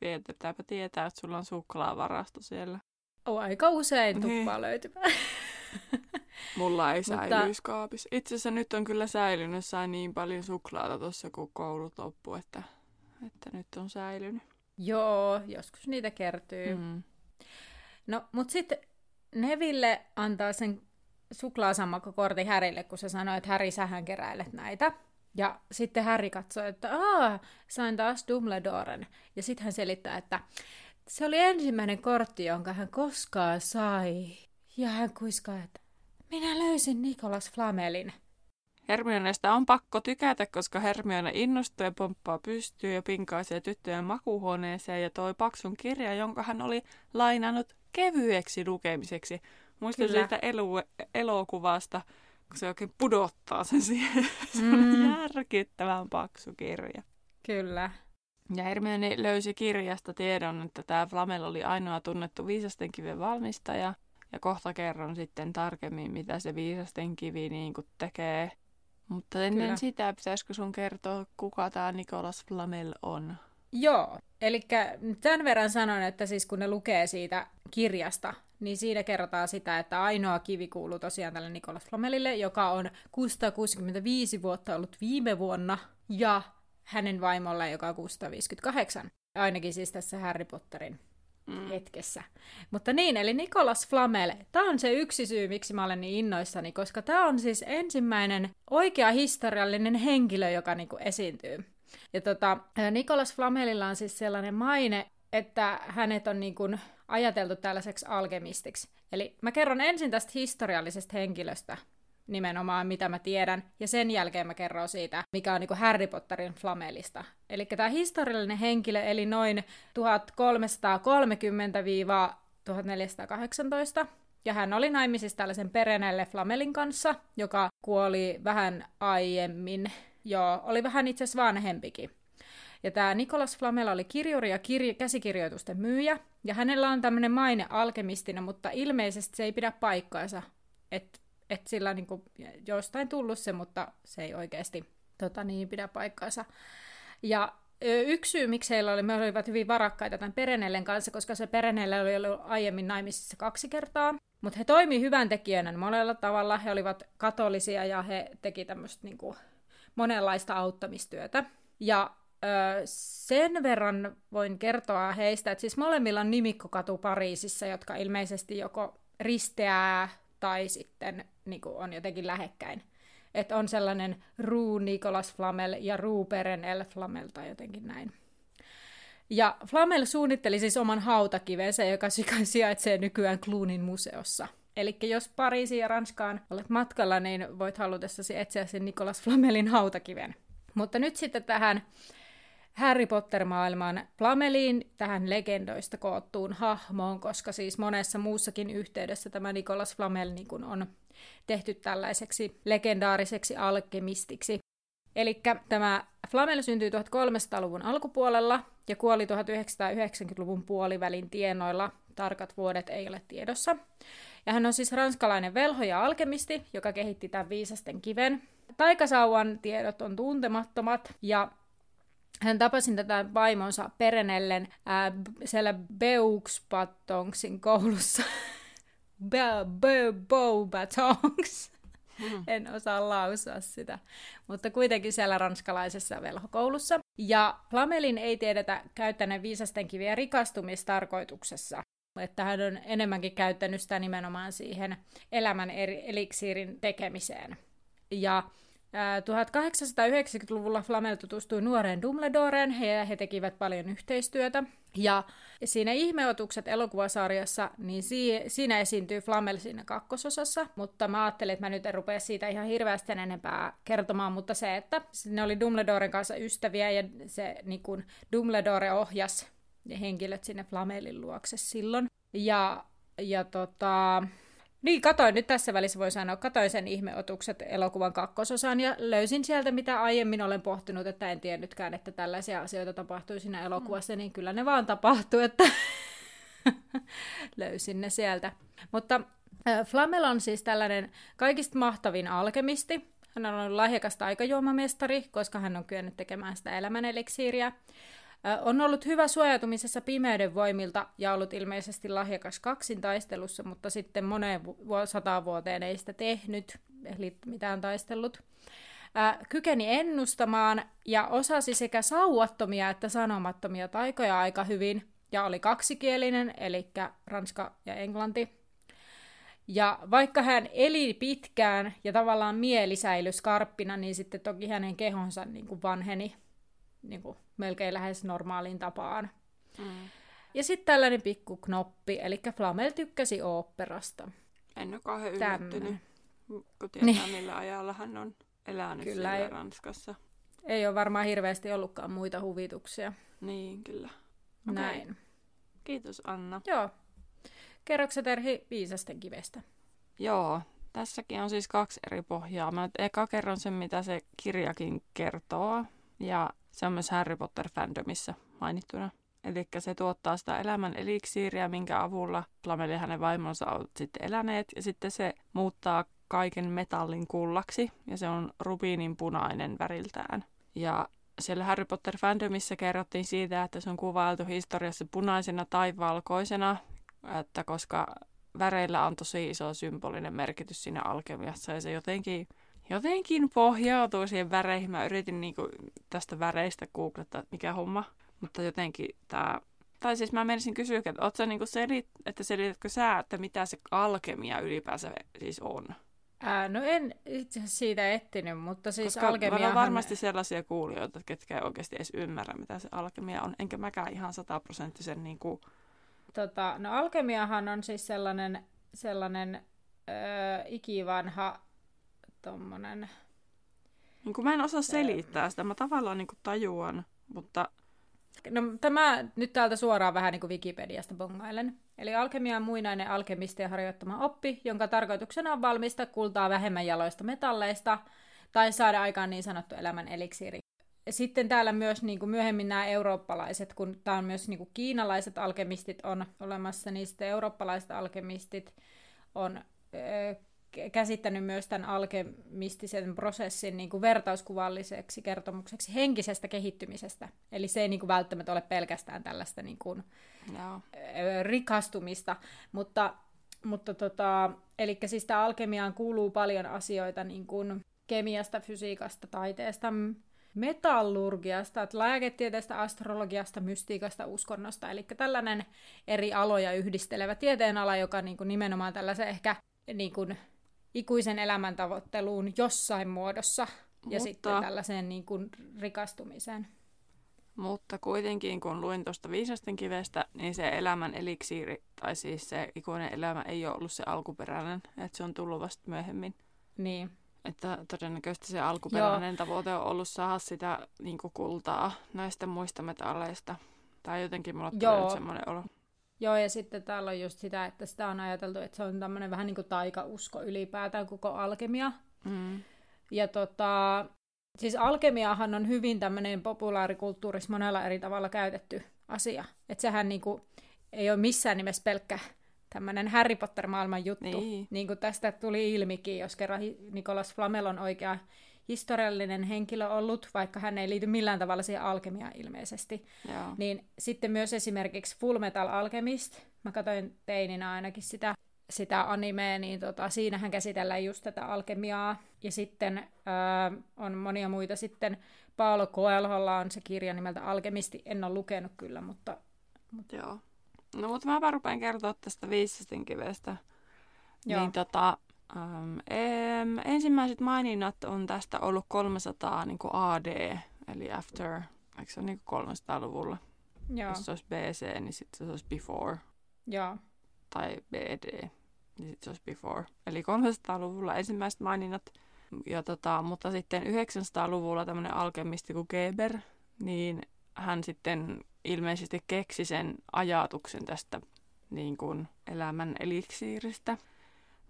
Vietetäänpä tietää, että sulla on suklaavarasto siellä. Oh, aika usein niin. tuppaa löytymään. <laughs> Mulla ei säilyisi kaapissa. Itse asiassa nyt on kyllä säilynyt, sain niin paljon suklaata tuossa, kun koulut loppu, että, että nyt on säilynyt. Joo, joskus niitä kertyy. Mm. No, mutta sitten Neville antaa sen suklaasammakkokortin Härille, kun se sanoi, että Häri, sähän keräilet näitä. Ja sitten Häri katsoi, että Aa, sain taas Dumbledoren. Ja sitten hän selittää, että se oli ensimmäinen kortti, jonka hän koskaan sai. Ja hän kuiskaa, että minä löysin Nikolas Flamelin. Hermionesta on pakko tykätä, koska Hermione innostuu ja pomppaa pystyy ja pinkaisee tyttöjen makuhuoneeseen ja toi paksun kirja, jonka hän oli lainannut kevyeksi lukemiseksi. Muistan siitä elu- elokuvasta, kun se oikein pudottaa sen siihen. <laughs> se mm. on järkittävän paksu kirja. Kyllä. Ja Hermione löysi kirjasta tiedon, että tämä Flamel oli ainoa tunnettu viisasten kiven valmistaja. Ja kohta kerron sitten tarkemmin, mitä se viisasten kivi niin tekee. Mutta ennen Kyllä. sitä pitäisikö sun kertoa, kuka tämä Nikolas Flamel on? Joo, eli tämän verran sanon, että siis kun ne lukee siitä kirjasta, niin siinä kerrotaan sitä, että ainoa kivi kuuluu tosiaan tälle Nikolas Flamelille, joka on 665 vuotta ollut viime vuonna, ja hänen vaimolle, joka on 658. Ainakin siis tässä Harry Potterin mm. hetkessä. Mutta niin, eli Nikolas Flamel. Tämä on se yksi syy, miksi mä olen niin innoissani, koska tämä on siis ensimmäinen oikea historiallinen henkilö, joka niinku esiintyy. Ja tota, Nikolas Flamelilla on siis sellainen maine, että hänet on niinku ajateltu tällaiseksi alkemistiksi. Eli mä kerron ensin tästä historiallisesta henkilöstä, nimenomaan, mitä mä tiedän, ja sen jälkeen mä kerron siitä, mikä on niin kuin Harry Potterin flamelista. Eli tämä historiallinen henkilö eli noin 1330-1418, ja hän oli naimisissa tällaisen Perenelle Flamelin kanssa, joka kuoli vähän aiemmin, joo, oli vähän itse asiassa vanhempikin. Ja tämä Nikolas Flamel oli kirjuri ja kirj- käsikirjoitusten myyjä, ja hänellä on tämmöinen maine alkemistina, mutta ilmeisesti se ei pidä paikkaansa. Että että sillä on niin kuin jostain tullut se, mutta se ei oikeasti tota, niin, pidä paikkaansa. Ja yksi syy, miksi heillä oli, me olivat hyvin varakkaita tämän Perenellen kanssa, koska se Perenelle oli ollut aiemmin naimisissa kaksi kertaa. Mutta he toimi hyvän tekijänä monella tavalla. He olivat katolisia ja he teki tämmöistä niin monenlaista auttamistyötä. Ja sen verran voin kertoa heistä, että siis molemmilla on nimikkokatu Pariisissa, jotka ilmeisesti joko risteää tai sitten niin kuin on jotenkin lähekkäin. Että on sellainen Ruu Nicolas Flamel ja Ruu Perenel Flamel tai jotenkin näin. Ja Flamel suunnitteli siis oman hautakivensä, joka <laughs> sijaitsee nykyään Clunin museossa. Eli jos Pariisiin ja Ranskaan olet matkalla, niin voit halutessasi etsiä sen Nicolas Flamelin hautakiven. Mutta nyt sitten tähän Harry Potter-maailman Flameliin, tähän legendoista koottuun hahmoon, koska siis monessa muussakin yhteydessä tämä Nicolas Flamel niin kuin on tehty tällaiseksi legendaariseksi alkemistiksi. Eli tämä Flamel syntyi 1300-luvun alkupuolella ja kuoli 1990-luvun puolivälin tienoilla. Tarkat vuodet ei ole tiedossa. Ja hän on siis ranskalainen velho ja alkemisti, joka kehitti tämän viisasten kiven. Taikasauvan tiedot on tuntemattomat ja hän tapasi tätä vaimonsa Perenellen ää, siellä Beuxpatongsin koulussa. <laughs> Beaubatongs. Mm. En osaa lausua sitä. Mutta kuitenkin siellä ranskalaisessa velhokoulussa. Ja Flamelin ei tiedetä käyttäneen viisasten kiviä rikastumistarkoituksessa. Että hän on enemmänkin käyttänyt sitä nimenomaan siihen elämän eliksiirin tekemiseen. Ja 1890-luvulla Flamel tutustui nuoreen Dumbledoreen ja he tekivät paljon yhteistyötä. Ja siinä Ihmeotukset elokuvasarjassa, niin siinä esiintyy Flamel siinä kakkososassa, mutta mä ajattelin, että mä nyt en rupea siitä ihan hirveästi enempää kertomaan, mutta se, että ne oli Dumbledoren kanssa ystäviä ja se niin kun Dumbledore ohjas henkilöt sinne Flamelin luokse silloin. Ja, ja tota, niin, katoin nyt tässä välissä voi sanoa, katoin sen ihmeotukset elokuvan kakkososan ja löysin sieltä, mitä aiemmin olen pohtinut, että en tiennytkään, että tällaisia asioita tapahtui siinä elokuvassa, mm. niin kyllä ne vaan tapahtuu, että <laughs> löysin ne sieltä. Mutta äh, Flamel on siis tällainen kaikista mahtavin alkemisti. Hän on ollut lahjakas taikajuomamestari, koska hän on kyennyt tekemään sitä elämäneliksiiriä. On ollut hyvä suojautumisessa pimeyden voimilta ja ollut ilmeisesti lahjakas kaksin taistelussa, mutta sitten moneen sataan vuoteen ei sitä tehnyt, eli mitään taistellut. Kykeni ennustamaan ja osasi sekä sauvattomia että sanomattomia taikoja aika hyvin, ja oli kaksikielinen, eli ranska ja englanti. Ja vaikka hän eli pitkään ja tavallaan mieli säilyi skarppina, niin sitten toki hänen kehonsa niin kuin vanheni niin kuin melkein lähes normaaliin tapaan. Mm. Ja sitten tällainen pikku knoppi, eli Flamel tykkäsi oopperasta. En ole kauhean yllättynyt, kun tietää niin. millä ajalla hän on elänyt kyllä ei, Ranskassa. Ei ole varmaan hirveästi ollutkaan muita huvituksia. Niin, kyllä. Okay. Näin. Kiitos Anna. Joo. Kerrokset Terhi Viisasten kivestä? Joo, tässäkin on siis kaksi eri pohjaa. Mä eka kerron sen, mitä se kirjakin kertoo. Ja se on myös Harry Potter-fandomissa mainittuna. Eli se tuottaa sitä elämän eliksiiriä, minkä avulla Flamel ja hänen vaimonsa ovat sitten eläneet. Ja sitten se muuttaa kaiken metallin kullaksi, ja se on rubiinin punainen väriltään. Ja siellä Harry Potter fandomissa kerrottiin siitä, että se on kuvailtu historiassa punaisena tai valkoisena, että koska väreillä on tosi iso symbolinen merkitys siinä alkemiassa, ja se jotenkin, jotenkin pohjautuu siihen väreihin. Mä yritin niinku tästä väreistä googlettaa, mikä homma mutta jotenkin tämä... Tai siis mä menisin kysyä, että, ootko niinku selit, että selitätkö sä, että mitä se alkemia ylipäänsä siis on? Ää, no en itse asiassa siitä etsinyt, mutta siis Koska alkemia... on varmasti sellaisia kuulijoita, ketkä ei oikeasti edes ymmärrä, mitä se alkemia on. Enkä mäkään ihan sataprosenttisen niin kuin... tota, No alkemiahan on siis sellainen, sellainen öö, ikivanha tommonen... Niin kuin mä en osaa selittää sitä, mä tavallaan niin kuin tajuan, mutta No tämä nyt täältä suoraan vähän niin kuin Wikipediasta bongailen. Eli alkemia on muinainen alkemistien harjoittama oppi, jonka tarkoituksena on valmistaa kultaa vähemmän jaloista metalleista tai saada aikaan niin sanottu elämän eliksiiri. Sitten täällä myös niin kuin myöhemmin nämä eurooppalaiset, kun tämä on myös niin kuin kiinalaiset alkemistit on olemassa, niin sitten eurooppalaiset alkemistit on käsittänyt myös tämän alkemistisen prosessin niin kuin vertauskuvalliseksi kertomukseksi henkisestä kehittymisestä. Eli se ei niin kuin välttämättä ole pelkästään tällaista niin kuin, no. rikastumista, mutta, mutta tota, eli siis tämä alkemiaan kuuluu paljon asioita niin kuin kemiasta, fysiikasta, taiteesta, metallurgiasta, lääketieteestä, astrologiasta, mystiikasta, uskonnosta. Eli tällainen eri aloja yhdistelevä tieteenala, joka niin kuin nimenomaan tällaisen ehkä niin kuin ikuisen elämän tavoitteluun jossain muodossa Mutta... ja sitten tällaiseen niin kuin rikastumiseen. Mutta kuitenkin, kun luin tuosta viisasten kivestä, niin se elämän eliksiiri, tai siis se ikuinen elämä ei ole ollut se alkuperäinen, että se on tullut vasta myöhemmin. Niin. Että todennäköisesti se alkuperäinen Joo. tavoite on ollut saada sitä niin kultaa näistä muista metalleista. Tai jotenkin mulla on semmoinen olo. Joo, ja sitten täällä on just sitä, että sitä on ajateltu, että se on tämmöinen vähän niin kuin taikausko ylipäätään koko alkemia. Mm. Ja tota, siis alkemiahan on hyvin tämmöinen populaarikulttuurissa monella eri tavalla käytetty asia. Että sehän niin kuin, ei ole missään nimessä pelkkä tämmöinen Harry Potter-maailman juttu. Niin. niin kuin tästä tuli ilmikin, jos kerran Nikolas Flamel on oikea historiallinen henkilö ollut, vaikka hän ei liity millään tavalla siihen alkemiaan ilmeisesti. Joo. Niin sitten myös esimerkiksi Full Metal Alchemist, mä katsoin teininä ainakin sitä, sitä animea, niin tota, siinähän käsitellään just tätä alkemiaa. Ja sitten äh, on monia muita sitten. Paolo Coelholla on se kirja nimeltä Alkemisti, en ole lukenut kyllä, mutta... mutta... Joo. No mutta mä rupean kertoa tästä viisasten kivestä. Joo. Niin tota, Em, ensimmäiset maininnat on tästä ollut 300 niin kuin AD, eli after, eikö se ole niin 300-luvulla? Joo. Jos se olisi BC, niin sitten se olisi before. Joo. Tai BD, niin sitten se olisi before. Eli 300-luvulla ensimmäiset maininnat. Ja tota, mutta sitten 900-luvulla tämmöinen alkemisti kuin Geber, niin hän sitten ilmeisesti keksi sen ajatuksen tästä niin kuin elämän eliksiiristä.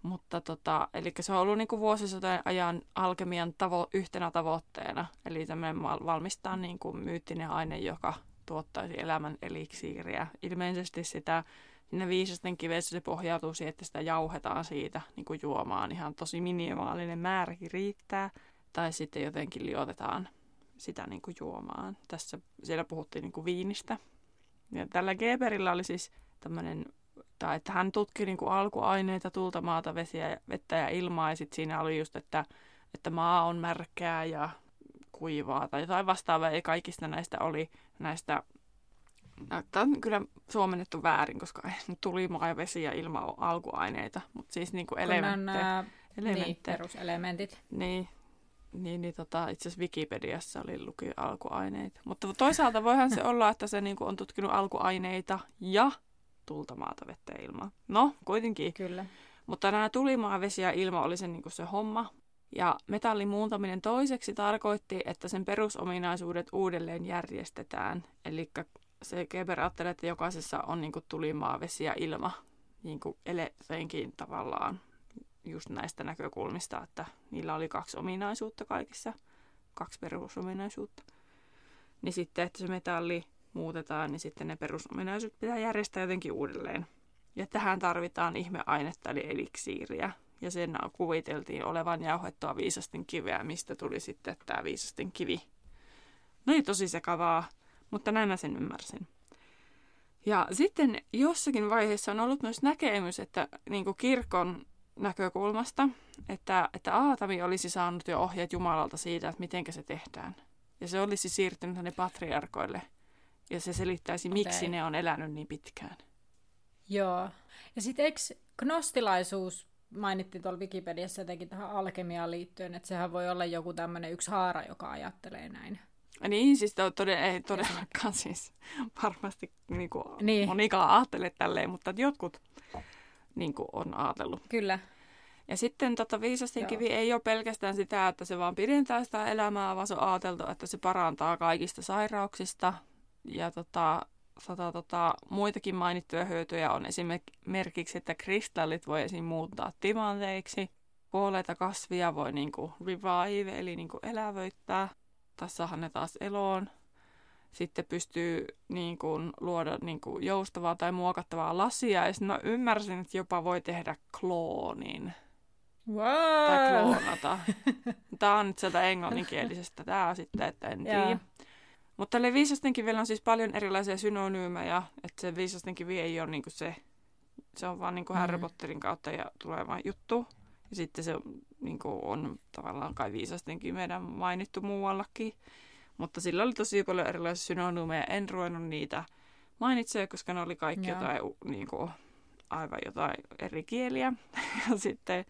Mutta tota, eli se on ollut niin kuin vuosisatojen ajan alkemian tavo- yhtenä tavoitteena. Eli tämmöinen valmistaa niin kuin myyttinen aine, joka tuottaisi elämän eliksiiriä. Ilmeisesti sitä sinne viisasten kivessä se pohjautuu siihen, että sitä jauhetaan siitä niin kuin juomaan. Ihan tosi minimaalinen määräkin riittää. Tai sitten jotenkin liotetaan sitä niin kuin juomaan. Tässä siellä puhuttiin niin kuin viinistä. Ja tällä Geberillä oli siis tämmöinen tai että hän tutki niin kuin alkuaineita, tulta, maata, vesiä, vettä ja ilmaa, ja sitten siinä oli just, että, että maa on märkää ja kuivaa tai jotain vastaavaa, ja kaikista näistä oli näistä, tämä on kyllä suomennettu väärin, koska <laughs> tuli maa ja vesi ja ilma on alkuaineita, mutta siis niin kuin elementtejä. Niin, peruselementit. Niin, niin, niin tota, itse asiassa Wikipediassa oli luki alkuaineita. Mutta toisaalta voihan se olla, että se niin kuin on tutkinut alkuaineita ja tulta, maata, vettä ja ilmaa. No, kuitenkin. Kyllä. Mutta nämä tulimaa, vesi ja ilma oli se, niin se homma. Ja metallin muuntaminen toiseksi tarkoitti, että sen perusominaisuudet uudelleen järjestetään. Eli se Geber ajattelee, että jokaisessa on niin tulimaa, vesi ja ilma niin eleenkin tavallaan just näistä näkökulmista, että niillä oli kaksi ominaisuutta kaikissa, kaksi perusominaisuutta. Niin sitten, että se metalli muutetaan, niin sitten ne perusominaisuudet pitää järjestää jotenkin uudelleen. Ja tähän tarvitaan ihmeainetta eli eliksiiriä. Ja sen kuviteltiin olevan jauhettua viisasten kiveä, mistä tuli sitten tämä viisasten kivi. No ei tosi sekavaa, mutta näin mä sen ymmärsin. Ja sitten jossakin vaiheessa on ollut myös näkemys, että niin kuin kirkon näkökulmasta, että, että Aatami olisi saanut jo ohjeet Jumalalta siitä, että miten se tehdään. Ja se olisi siirtynyt tänne patriarkoille. Ja se selittäisi, okay. miksi ne on elänyt niin pitkään. Joo. Ja sitten eikö gnostilaisuus mainittiin tuolla Wikipediassa jotenkin tähän alkemiaan liittyen, että sehän voi olla joku tämmöinen yksi haara, joka ajattelee näin. Niin, siis to, todella, ei todellakaan siis varmasti niin kuin, niin. monikaan ajattele tälleen, mutta jotkut niin kuin, on ajatellut. Kyllä. Ja sitten tota, viisasten kivi ei ole pelkästään sitä, että se vaan pidentää sitä elämää, vaan se on ajateltu, että se parantaa kaikista sairauksista. Ja tota, tota, tota, muitakin mainittuja hyötyjä on esimerkiksi, että kristallit voi esim. muuttaa timanteiksi. Kuolleita kasvia voi niinku revive, eli niinku elävöittää. Tässähän ne taas eloon. Sitten pystyy niin kuin, luoda niin kuin, joustavaa tai muokattavaa lasia. Ja mä ymmärsin, että jopa voi tehdä kloonin. Wow. Tai kloonata. Tämä on nyt sieltä englanninkielisestä tämä sitten, että en tiedä. Mutta tälle kivellä on siis paljon erilaisia synonyymejä, että se viisasten kivi ei ole niinku se, se on vaan niinku mm. Harry Potterin kautta ja tuleva juttu. Ja sitten se niinku on tavallaan kai viisastenkin meidän mainittu muuallakin. Mutta sillä oli tosi paljon erilaisia synonyymeja. En ruvennut niitä mainitsemaan, koska ne oli kaikki Joo. jotain, niinku, aivan jotain eri kieliä. <laughs> ja sitten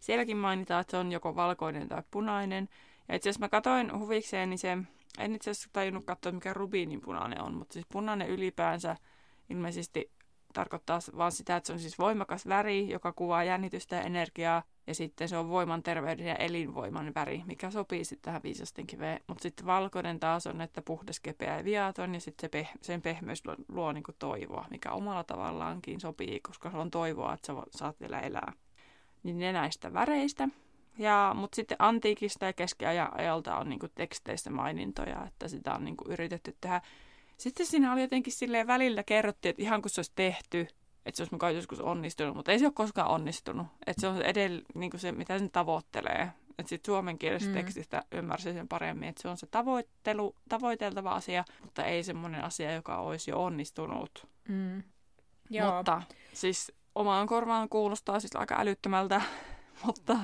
sielläkin mainitaan, että se on joko valkoinen tai punainen. Ja itse asiassa mä katsoin huvikseen, niin se en itse asiassa tajunnut katsoa, mikä rubiinin punainen on, mutta siis punainen ylipäänsä ilmeisesti tarkoittaa vaan sitä, että se on siis voimakas väri, joka kuvaa jännitystä ja energiaa, ja sitten se on voiman, terveyden ja elinvoiman väri, mikä sopii sitten tähän viisasten kiveen. Mutta sitten valkoinen taas on, että puhdas, kepeä ja viaton, ja sitten se peh- sen pehmeys luo, luo niin kuin toivoa, mikä omalla tavallaankin sopii, koska se on toivoa, että sä saat vielä elää. Niin ne näistä väreistä. Ja, mutta sitten antiikista ja keskiajalta on niinku teksteissä mainintoja, että sitä on niinku yritetty tehdä. Sitten siinä oli jotenkin silleen välillä kerrottiin, että ihan kun se olisi tehty, että se olisi mukaan joskus onnistunut, mutta ei se ole koskaan onnistunut. Että se on edellä niin se, mitä sen tavoittelee. Että sitten suomenkielisestä mm. tekstistä ymmärsin sen paremmin, että se on se tavoittelu, tavoiteltava asia, mutta ei semmoinen asia, joka olisi jo onnistunut. Mm. Joo. Mutta siis omaan korvaan kuulostaa siis aika älyttömältä <laughs> mutta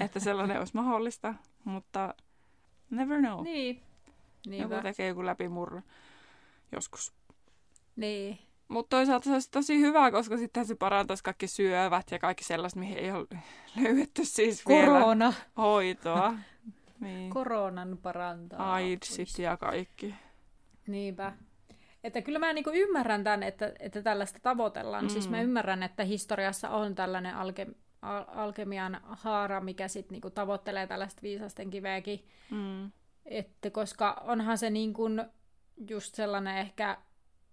että sellainen olisi mahdollista, mutta never know. Niin. Niinpä. Joku tekee joku läpimurro joskus. Niin. Mutta toisaalta se olisi tosi hyvä, koska sitten se parantaisi kaikki syövät ja kaikki sellaiset, mihin ei ole <laughs> löydetty siis Korona. vielä hoitoa. <laughs> niin. Koronan parantaa. AIDSit ja kaikki. Niinpä. Että kyllä mä niinku ymmärrän tämän, että, että tällaista tavoitellaan. Mm. Siis mä mm. ymmärrän, että historiassa on tällainen alke, al- alkemian haara, mikä sitten niinku tavoittelee tällaista viisasten kiveäkin. Mm. Että koska onhan se niinku just sellainen ehkä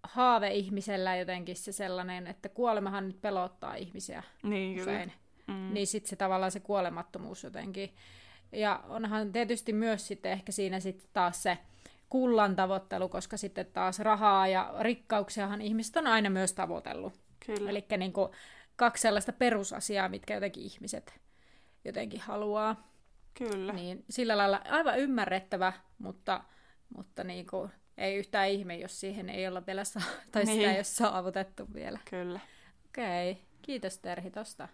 haave ihmisellä jotenkin se sellainen, että kuolemahan nyt pelottaa ihmisiä niin, usein. Mm. Niin sitten se tavallaan se kuolemattomuus jotenkin. Ja onhan tietysti myös sitten ehkä siinä sitten taas se kullan tavoittelu, koska sitten taas rahaa ja rikkauksiahan ihmiset on aina myös tavoitellut. Eli niin kaksi sellaista perusasiaa, mitkä jotenkin ihmiset jotenkin haluaa. Kyllä. Niin sillä lailla aivan ymmärrettävä, mutta, mutta niin kuin, ei yhtään ihme, jos siihen ei olla vielä saa, <laughs> tai niin. sitä ei ole saavutettu vielä. Kyllä. Okei, okay. kiitos Terhi tosta.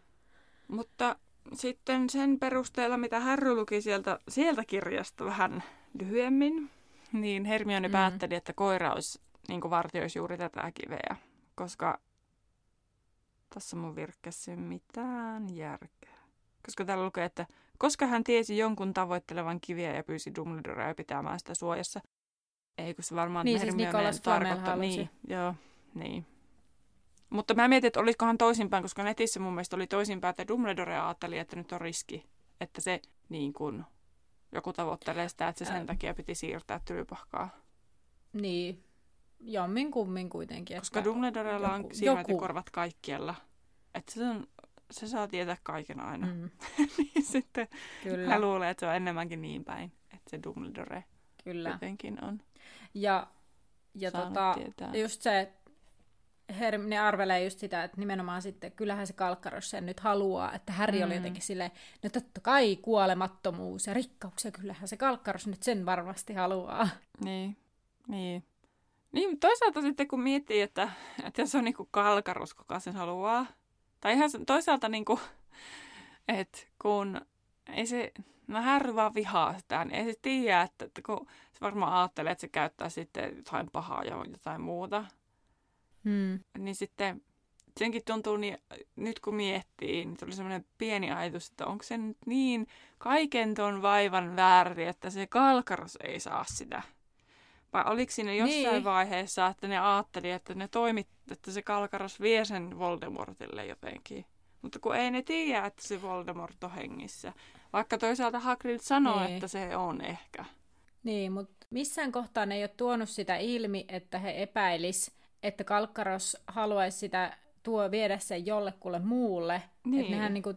Mutta sitten sen perusteella, mitä Harry luki sieltä, sieltä kirjasta vähän lyhyemmin, niin Hermione mm. päätteli, että koira olisi, niin vartioisi juuri tätä kiveä, koska tässä mun virkkeessä mitään järkeä. Koska täällä lukee, että koska hän tiesi jonkun tavoittelevan kiviä ja pyysi Dumbledorea pitämään sitä suojassa. Ei, kun se varmaan niin, siis Nikolas tarkoittaa. Niin, joo, niin. Mutta mä mietin, että olisikohan toisinpäin, koska netissä mun mielestä oli toisinpäin, että Dumbledore ajatteli, että nyt on riski. Että se niin kuin, joku tavoittelee sitä, että se sen takia piti siirtää tylypahkaa. Niin, jommin kummin kuitenkin. Koska Dumbledorella on silmät kaikkialla. Että se, on, se saa tietää kaiken aina. Mm. <laughs> niin sitten Kyllä. mä luulen, että se on enemmänkin niin päin, että se Dumbledore Kyllä. jotenkin on. Ja, ja tota, just se, Hermione arvelee just sitä, että nimenomaan sitten, kyllähän se Kalkkaros sen nyt haluaa, että Häri mm. oli jotenkin silleen, no totta kai kuolemattomuus ja rikkauksia, kyllähän se Kalkkaros nyt sen varmasti haluaa. Niin, niin. Niin, toisaalta sitten kun miettii, että, että se on niinku Kalkkaros, kuka sen haluaa, tai ihan toisaalta niinku, että kun ei se, no Harry vaan vihaa sitä, niin ei se tiedä, että, että kun se varmaan ajattelee, että se käyttää sitten jotain pahaa ja jotain muuta, Hmm. Niin sitten senkin tuntuu, niin, nyt kun miettii, niin tuli semmoinen pieni ajatus, että onko se nyt niin kaiken ton vaivan väärin, että se kalkaros ei saa sitä. Vai oliko siinä jossain niin. vaiheessa, että ne ajatteli, että ne toimit, että se kalkaros vie sen Voldemortille jotenkin. Mutta kun ei ne tiedä, että se Voldemort on hengissä. Vaikka toisaalta Hagrid sanoo, niin. että se on ehkä. Niin, mutta missään kohtaa ne ei ole tuonut sitä ilmi, että he epäilis, että Kalkkaros haluaisi sitä tuo viedä sen jollekulle muulle. Niin. Että nehän niinku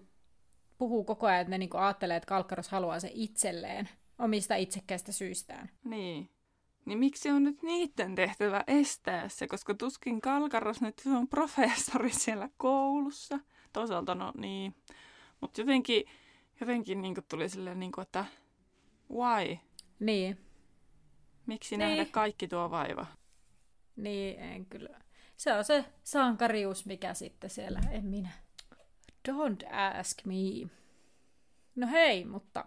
puhuu koko ajan, että ne niinku ajattelee, että Kalkkaros haluaa se itselleen omista itsekkäistä syistään. Niin. Niin miksi on nyt niiden tehtävä estää se, koska tuskin Kalkaros nyt on professori siellä koulussa. Toisaalta no niin. Mutta jotenkin, jotenkin niin tuli silleen, niin kuin, että why? Niin. Miksi niin. nähdä kaikki tuo vaiva? Niin, en kyllä. Se on se sankarius, mikä sitten siellä, en minä. Don't ask me. No hei, mutta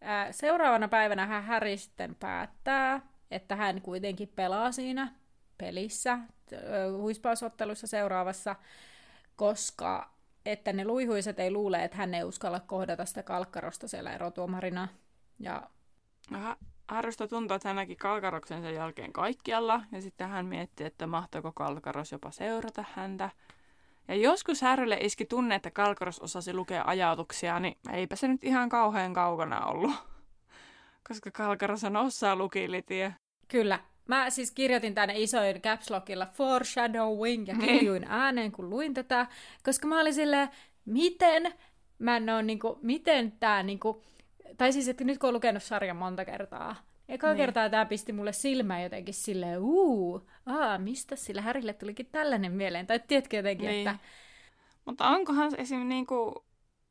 ää, seuraavana päivänä hän Harry sitten päättää, että hän kuitenkin pelaa siinä pelissä, huispausottelussa seuraavassa, koska että ne luihuiset ei luule, että hän ei uskalla kohdata sitä kalkkarosta siellä erotuomarina. Ja Aha, Harrysta tuntuu, että hän näki Kalkaroksen sen jälkeen kaikkialla, ja sitten hän mietti, että mahtoiko Kalkaros jopa seurata häntä. Ja joskus Harrylle iski tunne, että Kalkaros osasi lukea ajatuksia, niin eipä se nyt ihan kauhean kaukana ollut. <laughs> Koska Kalkaros on osaa lukilitie. Kyllä. Mä siis kirjoitin tänne isoin caps lockilla foreshadowing ja niin. kiljuin ääneen, kun luin tätä, koska mä olin silleen, miten mä en ole niinku, miten tää niinku, tai siis, että nyt kun on lukenut sarjan monta kertaa, eka niin. kertaa tämä pisti mulle silmään jotenkin silleen, uu, aa, mistä sillä Härille tulikin tällainen mieleen, tai tiedätkö jotenkin, niin. että... Mutta onkohan esim. niinku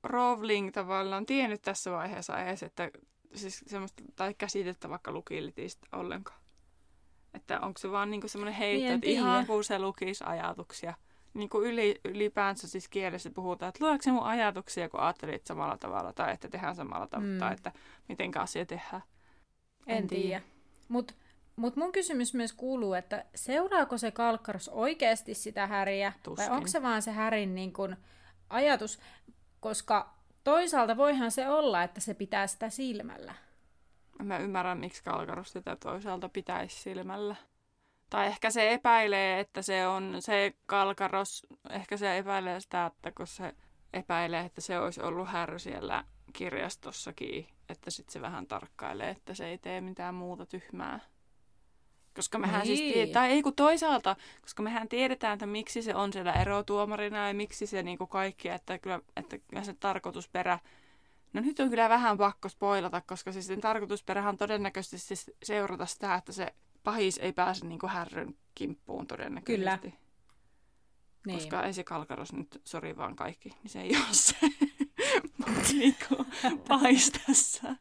Rowling tavallaan tiennyt tässä vaiheessa edes, että siis semmoista, tai käsitettä vaikka lukilitistä ollenkaan? Että onko se vaan niinku semmoinen heitto, niin, että ihan kun se lukisi ajatuksia – niin kuin yli, ylipäänsä siis kielessä puhutaan, että lueeko se mun ajatuksia, kun ajattelit samalla tavalla, tai että tehdään samalla tavalla, mm. tai että miten asia tehdään. En, en tiedä. Mutta mut mun kysymys myös kuuluu, että seuraako se kalkkaros oikeasti sitä häriä, Tuskin. vai onko se vaan se härin niin kun, ajatus, koska toisaalta voihan se olla, että se pitää sitä silmällä. Mä ymmärrän, miksi kalkaros sitä toisaalta pitäisi silmällä. Tai ehkä se epäilee, että se on se kalkaros, ehkä se epäilee sitä, että kun se epäilee, että se olisi ollut härry siellä kirjastossakin, että sitten se vähän tarkkailee, että se ei tee mitään muuta tyhmää. Koska mehän siis niin. siis tiedetään, tai ei kun toisaalta, koska mehän tiedetään, että miksi se on siellä erotuomarina ja miksi se niinku kaikki, että kyllä, että kyllä se tarkoitusperä, no nyt on kyllä vähän pakko spoilata, koska siis sen tarkoitusperähän on todennäköisesti siis seurata sitä, että se pahis ei pääse niin kuin härryn kimppuun todennäköisesti. Kyllä. Niin. Koska ei se kalkaros nyt, sori vaan kaikki, niin se ei ole se <laughs> niin kuin, pahis <laughs> tässä,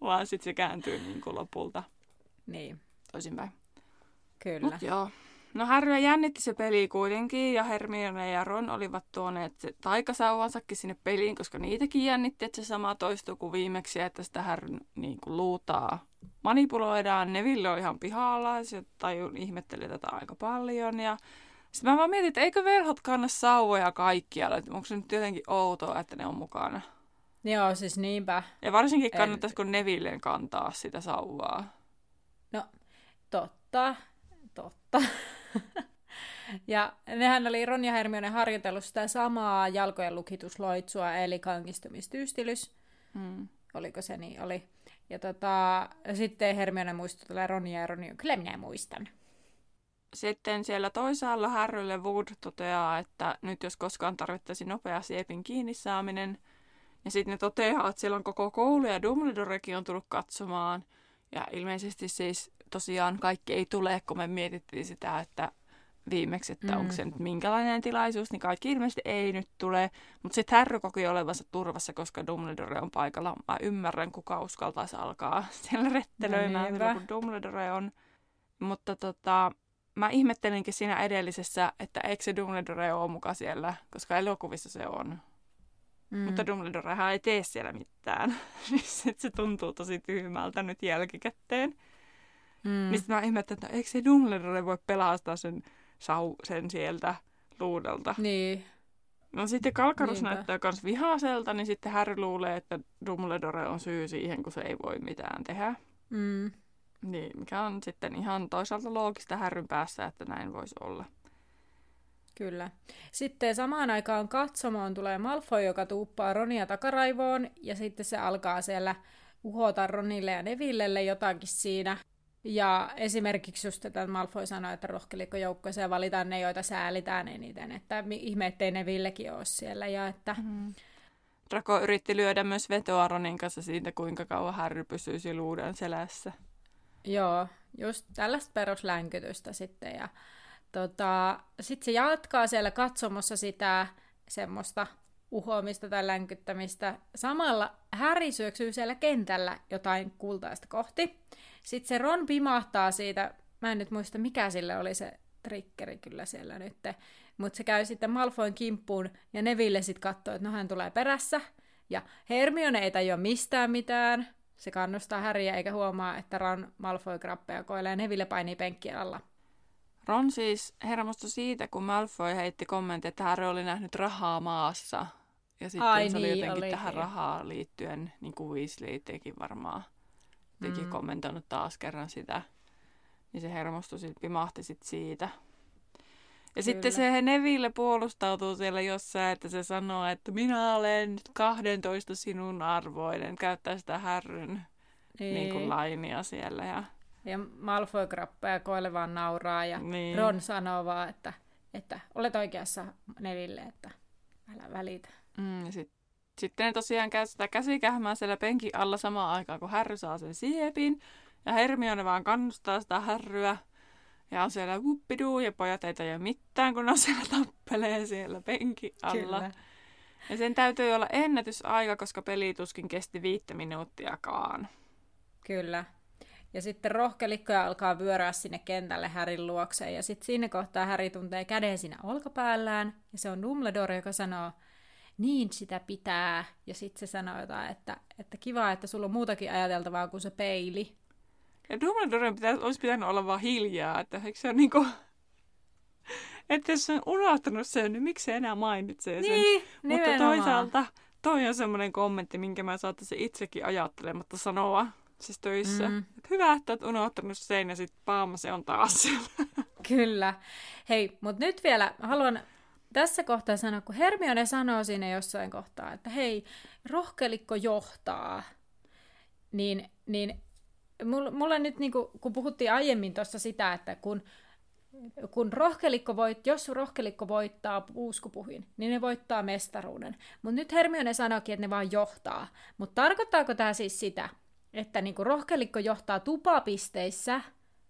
vaan sitten se kääntyy niin kuin lopulta. Niin. Toisinpäin. Kyllä. Mut joo. No Harryä jännitti se peli kuitenkin, ja Hermione ja Ron olivat tuoneet se taikasauvansakin sinne peliin, koska niitäkin jännitti, että se sama toistuu kuin viimeksi, että sitä Harryn niin kuin, luutaa manipuloidaan. Neville on ihan pihalla, ja se taju, ihmetteli tätä aika paljon, ja sitten mä vaan mietin, että eikö verhot kanna sauvoja kaikkialla, että onko se nyt jotenkin outoa, että ne on mukana. Joo, siis niinpä. Ja varsinkin kannattaisiko en... Nevilleen kantaa sitä sauvaa. No, totta, totta. <laughs> <laughs> ja nehän oli Ron ja Hermione harjoitellut sitä samaa jalkojen lukitusloitsua, eli kangistumistyystilys. Hmm. Oliko se niin? Oli. Ja tota, sitten Hermione muistuttelee Ronia ja Ronia, kyllä minä muistan. Sitten siellä toisaalla Harrylle Wood toteaa, että nyt jos koskaan tarvittaisi nopea siepin kiinni saaminen. Ja sitten ne toteaa, että siellä on koko koulu ja Dumbledorekin on tullut katsomaan. Ja ilmeisesti siis tosiaan kaikki ei tule, kun me mietittiin sitä, että viimeksi, että mm. onko se nyt minkälainen tilaisuus, niin kaikki ilmeisesti ei nyt tule. Mutta sitten Harry koki olevansa turvassa, koska Dumbledore on paikalla. Mä ymmärrän, kuka uskaltaisi alkaa <laughs> siellä rettelöimään, no kun Dumbledore on. Mutta tota, mä ihmettelinkin siinä edellisessä, että eikö se Dumbledore ole muka siellä, koska elokuvissa se on. Mm. Mutta Dumbledorehan ei tee siellä mitään. <laughs> Niin se tuntuu tosi tyhmältä nyt jälkikäteen. Mm. Niin mä ihmettelin, että eikö se Dumbledore voi pelastaa sen, sau, sen sieltä luudelta. Niin. No sitten Kalkarus Niinpä. näyttää myös vihaiselta, niin sitten Harry luulee, että Dumbledore on syy siihen, kun se ei voi mitään tehdä. Mm. Niin, mikä on sitten ihan toisaalta loogista Härryn päässä, että näin voisi olla. Kyllä. Sitten samaan aikaan katsomoon tulee Malfoy, joka tuuppaa Ronia takaraivoon, ja sitten se alkaa siellä uhota Ronille ja Nevillelle jotakin siinä. Ja esimerkiksi just että Malfoy sanoi, että rohkelikko joukkoeseen valitaan ne, joita säälitään eniten, että ihme, ettei Nevillekin ole siellä. Ja että... Mm. Draco yritti lyödä myös vetoa Ronin kanssa siitä, kuinka kauan Harry pysyisi luuden selässä. Joo, just tällaista peruslänkytystä sitten. Ja tota, sitten se jatkaa siellä katsomossa sitä semmoista uhoamista tai länkyttämistä. Samalla Häri syöksyy siellä kentällä jotain kultaista kohti. Sitten se Ron pimahtaa siitä, mä en nyt muista mikä sille oli se trikkeri kyllä siellä nyt, mutta se käy sitten Malfoin kimppuun ja Neville sitten katsoo, että no hän tulee perässä. Ja Hermione ei tajua mistään mitään, se kannustaa Häriä eikä huomaa, että Ron Malfoy krappeja koilee Neville painii penkkien alla. Ron siis hermostui siitä, kun Malfoy heitti kommentti, että Harry oli nähnyt rahaa maassa. Ja sitten Ai se oli niin, jotenkin oli. tähän rahaa liittyen, niin kuin Weasley teki varmaan. Teki mm. kommentoinut taas kerran sitä. Niin se hermostui, sit, pimahti sit siitä. Ja Kyllä. sitten se Neville puolustautuu siellä jossain, että se sanoo, että minä olen 12 sinun arvoinen. Käyttää sitä härryn niin. Niin kuin lainia siellä. Ja, ja Malfoy ja koille vaan nauraa ja niin. Ron sanoo vaan, että, että olet oikeassa Neville, että älä välitä. Mm, ja sit, sitten ne tosiaan käy sitä käsikähmää siellä penkin alla samaan aikaan, kun Härry saa sen siepin. Ja Hermione vaan kannustaa sitä Härryä. Ja on siellä wuppiduu ja pojat ei tajua mitään, kun on siellä tappelee siellä penkin alla. Kyllä. Ja sen täytyy olla ennätysaika, koska peli tuskin kesti viittä minuuttiakaan. Kyllä. Ja sitten rohkelikkoja alkaa vyöryä sinne kentälle Härin luokseen. Ja sitten siinä kohtaa Häri tuntee käden siinä olkapäällään. Ja se on Dumbledore, joka sanoo, niin sitä pitää. Ja sitten se sanoo jotain, että, että kiva, että sulla on muutakin ajateltavaa kuin se peili. Ja Dumbledoren pitäisi, olisi pitänyt olla vaan hiljaa, että eikö se ole niinku... Että jos on unohtanut sen, niin miksi se enää mainitsee sen? Niin, Mutta toisaalta toi on semmoinen kommentti, minkä mä saattaisin itsekin ajattelematta sanoa siis töissä. Mm. Et hyvä, että oot unohtanut sen ja sitten paama se on taas siellä. Kyllä. Hei, mutta nyt vielä haluan tässä kohtaa sanoa, kun Hermione sanoo sinne jossain kohtaa, että hei, rohkelikko johtaa, niin, niin mulla nyt, niin kuin, kun puhuttiin aiemmin tuossa sitä, että kun, kun rohkelikko voit, jos rohkelikko voittaa puuskupuhin, niin ne voittaa mestaruuden. Mutta nyt Hermione sanoikin, että ne vaan johtaa. Mutta tarkoittaako tämä siis sitä, että niin kuin rohkelikko johtaa tupapisteissä,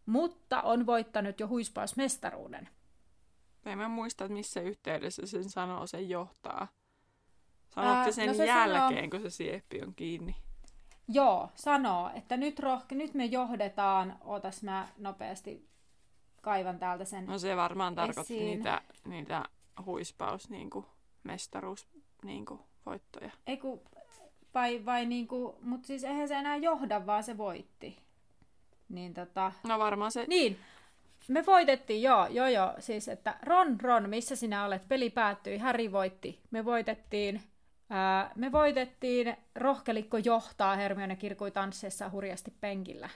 mutta on voittanut jo huispausmestaruuden? En mä muista, että missä yhteydessä sen sanoo, sen johtaa. Sanotte sen no se jälkeen, sanoo... kun se sieppi on kiinni. Joo, sanoo, että nyt, rohke, nyt me johdetaan, ootas mä nopeasti kaivan täältä sen No se varmaan tarkoitti niitä, niitä huispaus, niin kuin, mestaruus, niin kuin, voittoja. Eiku, vai, vai niin kuin, mutta siis eihän se enää johda, vaan se voitti. Niin tota... No varmaan se... Niin, me voitettiin, joo, joo, joo. Siis, että Ron, Ron, missä sinä olet? Peli päättyi, Harry voitti. Me voitettiin Ää, me voitettiin, rohkelikko johtaa, Hermione kirkui tansseessa hurjasti penkillä.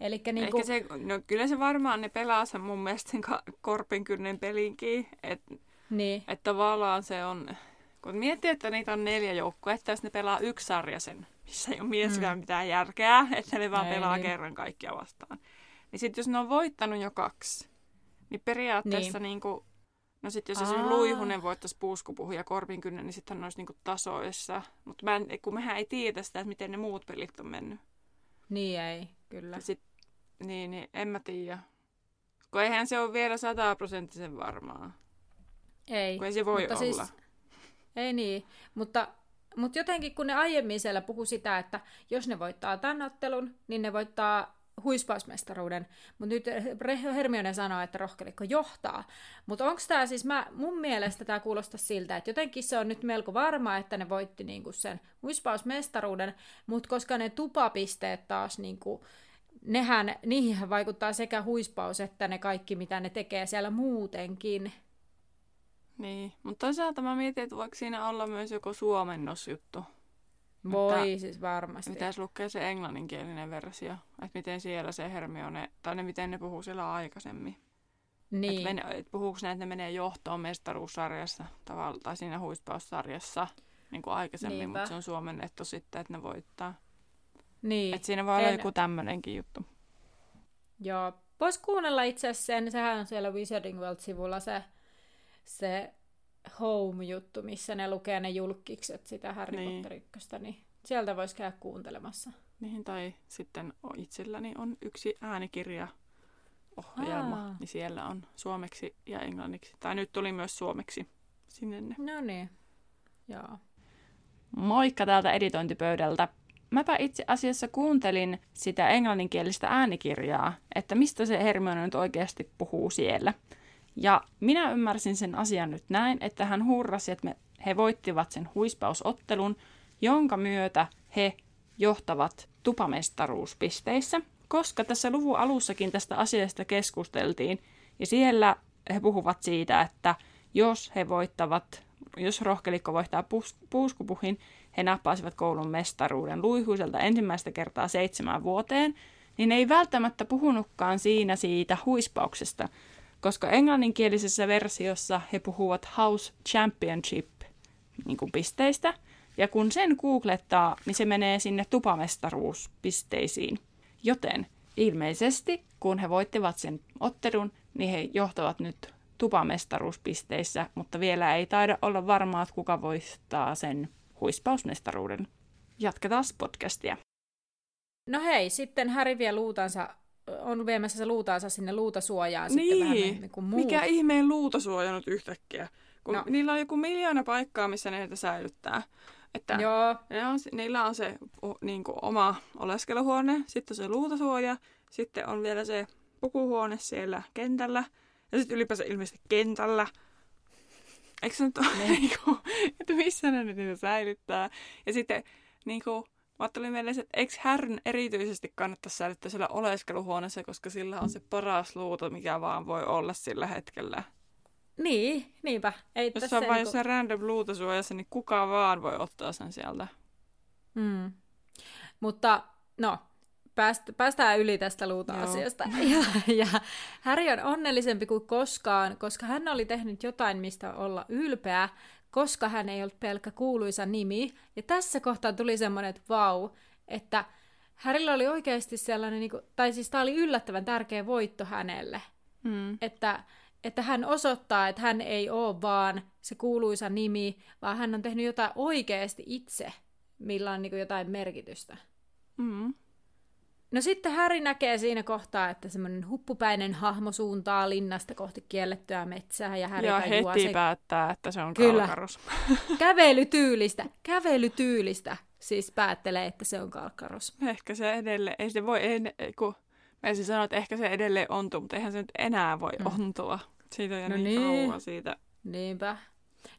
Elikkä niinku... Ehkä se, no kyllä se varmaan ne pelaa sen mun mielestä sen korpin kynnen pelinkin. Että niin. et tavallaan se on, kun miettii, että niitä on neljä joukkoa, että jos ne pelaa yksi sarja sen missä ei ole mielessäkään mm. mitään järkeä, että ne vaan ei, pelaa niin. kerran kaikkia vastaan. Niin sitten jos ne on voittanut jo kaksi, niin periaatteessa niin. niin kuin, no sitten jos esimerkiksi Luihunen voittaisi puuskupuhu ja Korpinkynnen, niin sitten ne olisi niin kuin tasoissa. Mutta kun mehän ei tiedä sitä, että miten ne muut pelit on mennyt. Niin ei, kyllä. Sit, niin, niin, en mä tiedä. Kun eihän se ole vielä sataprosenttisen varmaa. Ei. Kun ei se voi mutta siis olla. Siis, <laughs> ei niin, mutta, mutta jotenkin kun ne aiemmin siellä puhu sitä, että jos ne voittaa tämän ottelun, niin ne voittaa huispausmestaruuden. Mutta nyt Hermione sanoo, että rohkelikko johtaa. Mutta onko tämä siis, mä, mun mielestä tämä kuulostaa siltä, että jotenkin se on nyt melko varma, että ne voitti niinku sen huispausmestaruuden, mutta koska ne tupapisteet taas niinku, nehän, niihin vaikuttaa sekä huispaus että ne kaikki, mitä ne tekee siellä muutenkin. Niin, mutta toisaalta mä mietin, että voiko siinä olla myös joku suomennosjuttu. Voi mutta siis varmasti. Pitäisi lukea se englanninkielinen versio, että miten siellä se Hermione, tai ne, miten ne puhuu siellä aikaisemmin. Niin. Että et puhuuko ne, että ne menee johtoon mestaruussarjassa tavallaan, tai siinä huispaussarjassa niin kuin aikaisemmin, Niinpä. mutta se on suomennettu sitten, että ne voittaa. Niin. Että siinä voi olla en... joku tämmöinenkin juttu. Joo, vois kuunnella itse asiassa sen, sehän on siellä Wizarding World-sivulla se, se Home-juttu, missä ne lukee ne julkikset sitä Harry niin. Potter 1, niin sieltä voisi käydä kuuntelemassa. Niin, tai sitten itselläni on yksi äänikirja ohjelma, Aa. niin siellä on suomeksi ja englanniksi. Tai nyt tuli myös suomeksi sinne. No niin, joo. Moikka täältä editointipöydältä. Mäpä itse asiassa kuuntelin sitä englanninkielistä äänikirjaa, että mistä se Hermione nyt oikeasti puhuu siellä – ja minä ymmärsin sen asian nyt näin, että hän hurrasi, että me, he voittivat sen huispausottelun, jonka myötä he johtavat tupamestaruuspisteissä, koska tässä luvun alussakin tästä asiasta keskusteltiin, ja siellä he puhuvat siitä, että jos he voittavat, jos rohkelikko voittaa pus, puuskupuhin, he nappaisivat koulun mestaruuden luihuiselta ensimmäistä kertaa seitsemän vuoteen, niin ei välttämättä puhunutkaan siinä siitä huispauksesta, koska englanninkielisessä versiossa he puhuvat House Championship niin kuin pisteistä, ja kun sen googlettaa, niin se menee sinne tupamestaruuspisteisiin. Joten ilmeisesti, kun he voittivat sen ottelun, niin he johtavat nyt tupamestaruuspisteissä, mutta vielä ei taida olla varmaa, että kuka voittaa sen huispausmestaruuden. Jatketaan podcastia. No hei, sitten Häri vie luutansa on viemässä se luutaansa sinne luutasuojaan niin. sitten vähän niin kuin muut. Mikä ihmeen luutasuoja nyt yhtäkkiä? Kun no. niillä on joku miljoona paikkaa, missä ne heitä säilyttää. Että Joo. Ne on, niillä on se niin kuin, oma oleskeluhuone, sitten se luutasuoja, sitten on vielä se pukuhuone siellä kentällä, ja sitten ylipäänsä ilmeisesti kentällä. Eikö se nyt ole, <laughs> niin kuin, että missä ne niitä säilyttää? Ja sitten niin kuin, Mä ajattelin mielessä, että eikö härn erityisesti kannattaisi säilyttää siellä oleskeluhuoneessa, koska sillä on se paras luuta, mikä vaan voi olla sillä hetkellä. Niin, niinpä. Ei Jos on vain niinku... jossain random luutasuojassa, niin kuka vaan voi ottaa sen sieltä. Mm. Mutta no, pääst, päästään yli tästä luuta-asiasta. <laughs> Ja, ja Häri on onnellisempi kuin koskaan, koska hän oli tehnyt jotain, mistä olla ylpeä, koska hän ei ollut pelkkä kuuluisa nimi. Ja tässä kohtaa tuli semmoinen, että vau, että Härillä oli oikeasti sellainen, niin kuin, tai siis tämä oli yllättävän tärkeä voitto hänelle. Mm. Että, että hän osoittaa, että hän ei ole vaan se kuuluisa nimi, vaan hän on tehnyt jotain oikeasti itse, millä on niin kuin jotain merkitystä. Mm. No sitten Häri näkee siinä kohtaa, että semmoinen huppupäinen hahmo suuntaa linnasta kohti kiellettyä metsää ja Häri ja heti se... päättää, että se on Kyllä. kalkarus. <laughs> kävelytyylistä, kävelytyylistä siis päättelee, että se on kalkkaros. Ehkä se edelleen, ei se voi, en, kun mä siis sanoa, että ehkä se edelleen ontuu, mutta eihän se nyt enää voi mm. ontua. Siitä on jo no niin, niin. siitä. Niinpä.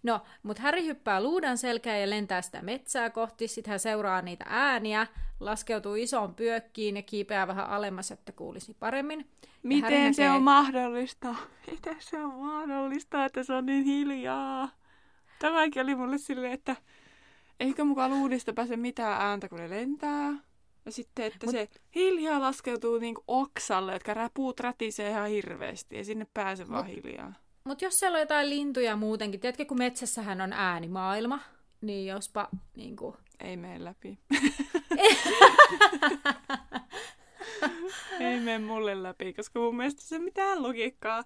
No, mutta Häri hyppää luudan selkään ja lentää sitä metsää kohti. Sitten hän seuraa niitä ääniä, laskeutuu isoon pyökkiin ja kiipeää vähän alemmas, että kuulisi paremmin. Miten näkee... se on mahdollista? <laughs> Miten se on mahdollista, että se on niin hiljaa? Tämäkin oli mulle silleen, että eikö mukaan luudista pääse mitään ääntä, kun ne lentää. Ja sitten, että Mut... se hiljaa laskeutuu niin oksalle, jotka puut rätisee ihan hirveästi ja sinne pääsee Mut... vaan hiljaa. Mutta jos siellä on jotain lintuja muutenkin, tiedätkö, kun metsässähän on äänimaailma, niin jospa niin kuin... Ei mene läpi. <laughs> ei mene mulle läpi, koska mun mielestä se mitään logiikkaa.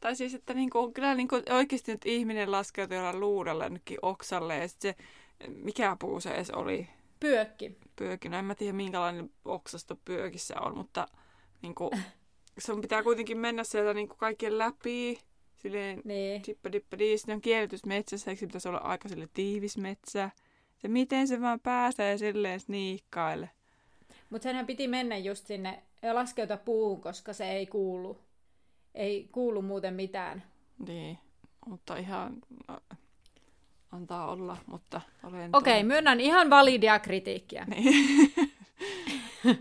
Tai siis, että niinku, kyllä niinku oikeasti nyt ihminen laskeutuu jollain luudella nytkin oksalle ja sitten se, mikä puu se edes oli? Pyökki. Pyökki. No en mä tiedä minkälainen oksasto pyökissä on, mutta niinku, <laughs> se pitää kuitenkin mennä sieltä niinku kaikkien läpi. Silleen niin. dippa dippa on kielletys metsässä, eikö se pitäisi olla aika sille tiivis metsä? Se miten se vaan pääsee silleen sniikkaille. Mutta senhän piti mennä just sinne ja laskeutua puuhun, koska se ei kuulu. Ei kuulu muuten mitään. Niin, mutta ihan no, antaa olla, mutta olen... Okei, okay, myönnän ihan validia kritiikkiä. Niin. <laughs>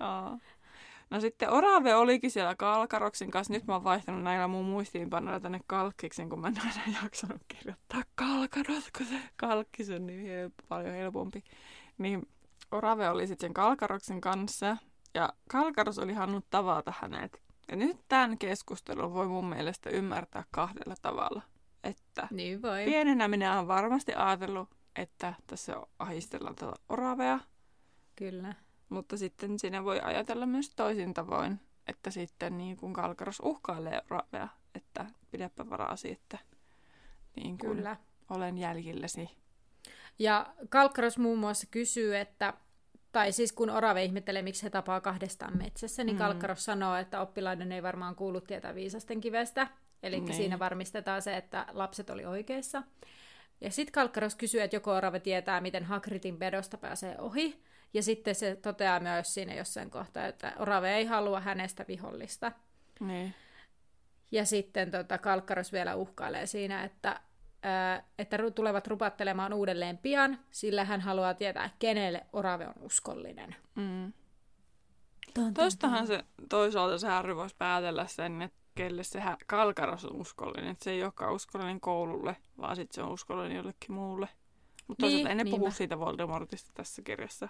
No sitten Orave olikin siellä Kalkaroksin kanssa. Nyt mä oon vaihtanut näillä mun muistiinpanoilla tänne Kalkkiksen, kun mä en aina jaksanut kirjoittaa Kalkaros, kun se Kalkkis on niin help- paljon helpompi. Niin Orave oli sitten sen Kalkaroksen kanssa. Ja Kalkaros oli halunnut tavata hänet. Ja nyt tämän keskustelun voi mun mielestä ymmärtää kahdella tavalla. Että niin voi. pienenä minä olen varmasti ajatellut, että tässä ahistellaan tätä oravea. Kyllä. Mutta sitten siinä voi ajatella myös toisin tavoin, että sitten niin kuin Kalkaros uhkailee Ravea, että pidäpä varasi, että niin kuin Kyllä. olen jäljilläsi. Ja Kalkaros muun muassa kysyy, että tai siis kun Orave ihmettelee, miksi he tapaa kahdestaan metsässä, niin mm. Kalkkaros sanoo, että oppilaiden ei varmaan kuulu tietää viisasten kivestä. Eli niin. siinä varmistetaan se, että lapset oli oikeassa. Ja sitten Kalkkaros kysyy, että joko Orave tietää, miten Hakritin pedosta pääsee ohi. Ja sitten se toteaa myös siinä jossain kohtaa, että Orave ei halua hänestä vihollista. Niin. Ja sitten tota, Kalkkaros vielä uhkailee siinä, että, ää, että tulevat rupattelemaan uudelleen pian, sillä hän haluaa tietää, kenelle Orave on uskollinen. Mm. Tuostahan se toisaalta se Harry voisi päätellä sen, että kelle se Kalkaros on uskollinen. Että se ei olekaan uskollinen koululle, vaan sitten se on uskollinen jollekin muulle. Mutta niin, toisaalta ei ne puhu siitä Voldemortista tässä kirjassa.